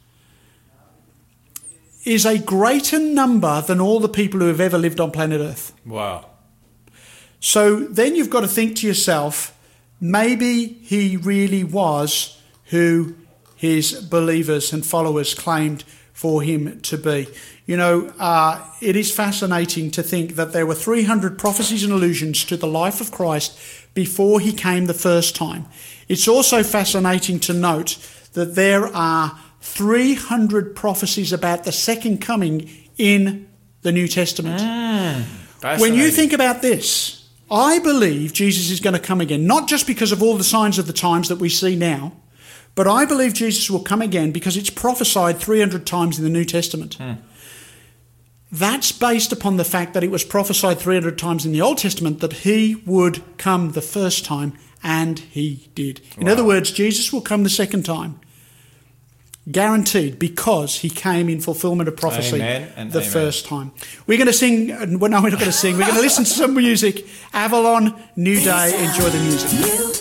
Speaker 1: is a greater number than all the people who have ever lived on planet Earth.
Speaker 2: Wow.
Speaker 1: So then you've got to think to yourself, maybe he really was who his believers and followers claimed for him to be. You know, uh, it is fascinating to think that there were 300 prophecies and allusions to the life of Christ before he came the first time. It's also fascinating to note that there are 300 prophecies about the second coming in the New Testament. When you think about this, I believe Jesus is going to come again, not just because of all the signs of the times that we see now, but I believe Jesus will come again because it's prophesied 300 times in the New Testament. That's based upon the fact that it was prophesied 300 times in the Old Testament that he would come the first time, and he did. In other words, Jesus will come the second time. Guaranteed, because he came in fulfillment of prophecy the
Speaker 2: amen.
Speaker 1: first time. We're going to sing, uh, well, no, we're not going to sing. We're going to listen to some music. Avalon, New Day, enjoy the music.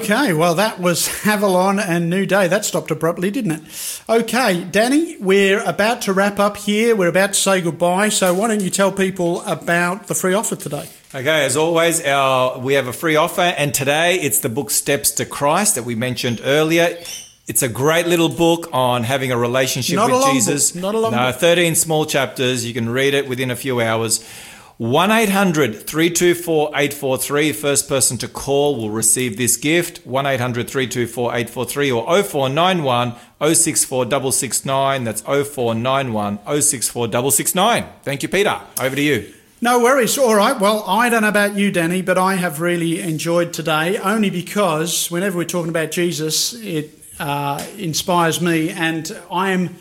Speaker 1: Okay, well, that was Avalon and New Day. That stopped abruptly, didn't it? Okay, Danny, we're about to wrap up here. We're about to say goodbye. So, why don't you tell people about the free offer today?
Speaker 2: Okay, as always, our we have a free offer, and today it's the book Steps to Christ that we mentioned earlier. It's a great little book on having a relationship
Speaker 1: Not a
Speaker 2: with
Speaker 1: long
Speaker 2: Jesus.
Speaker 1: book, not a long
Speaker 2: no,
Speaker 1: book.
Speaker 2: 13 small chapters. You can read it within a few hours. 1 800 324 843. First person to call will receive this gift. 1 800 324 843 or 0491 064 669. That's 0491 064 669. Thank you, Peter. Over to you.
Speaker 1: No worries. All right. Well, I don't know about you, Danny, but I have really enjoyed today only because whenever we're talking about Jesus, it uh, inspires me, and I am.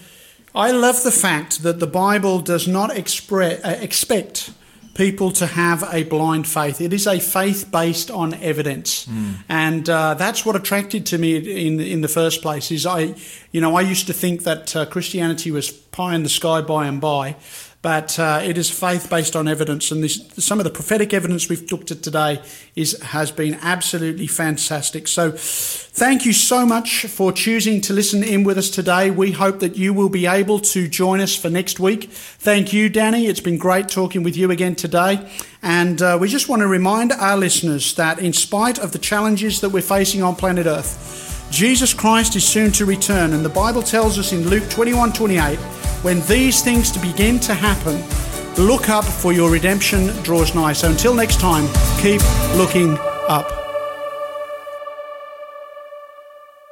Speaker 1: I love the fact that the Bible does not expre- uh, expect people to have a blind faith. It is a faith based on evidence, and uh, that's what attracted to me in in the first place. Is I, you know, I used to think that uh, Christianity was pie in the sky by and by, but uh, it is faith based on evidence, and this, some of the prophetic evidence we've looked at today is has been absolutely fantastic. So, thank you so much for choosing to listen in with us today. We hope that you will be able to join us for next week. Thank you, Danny. It's been great talking with you again today, and uh, we just want to remind our listeners that in spite of the challenges that we're facing on planet Earth. Jesus Christ is soon to return, and the Bible tells us in Luke 21 28, when these things begin to happen, look up for your redemption draws nigh. So until next time, keep looking up.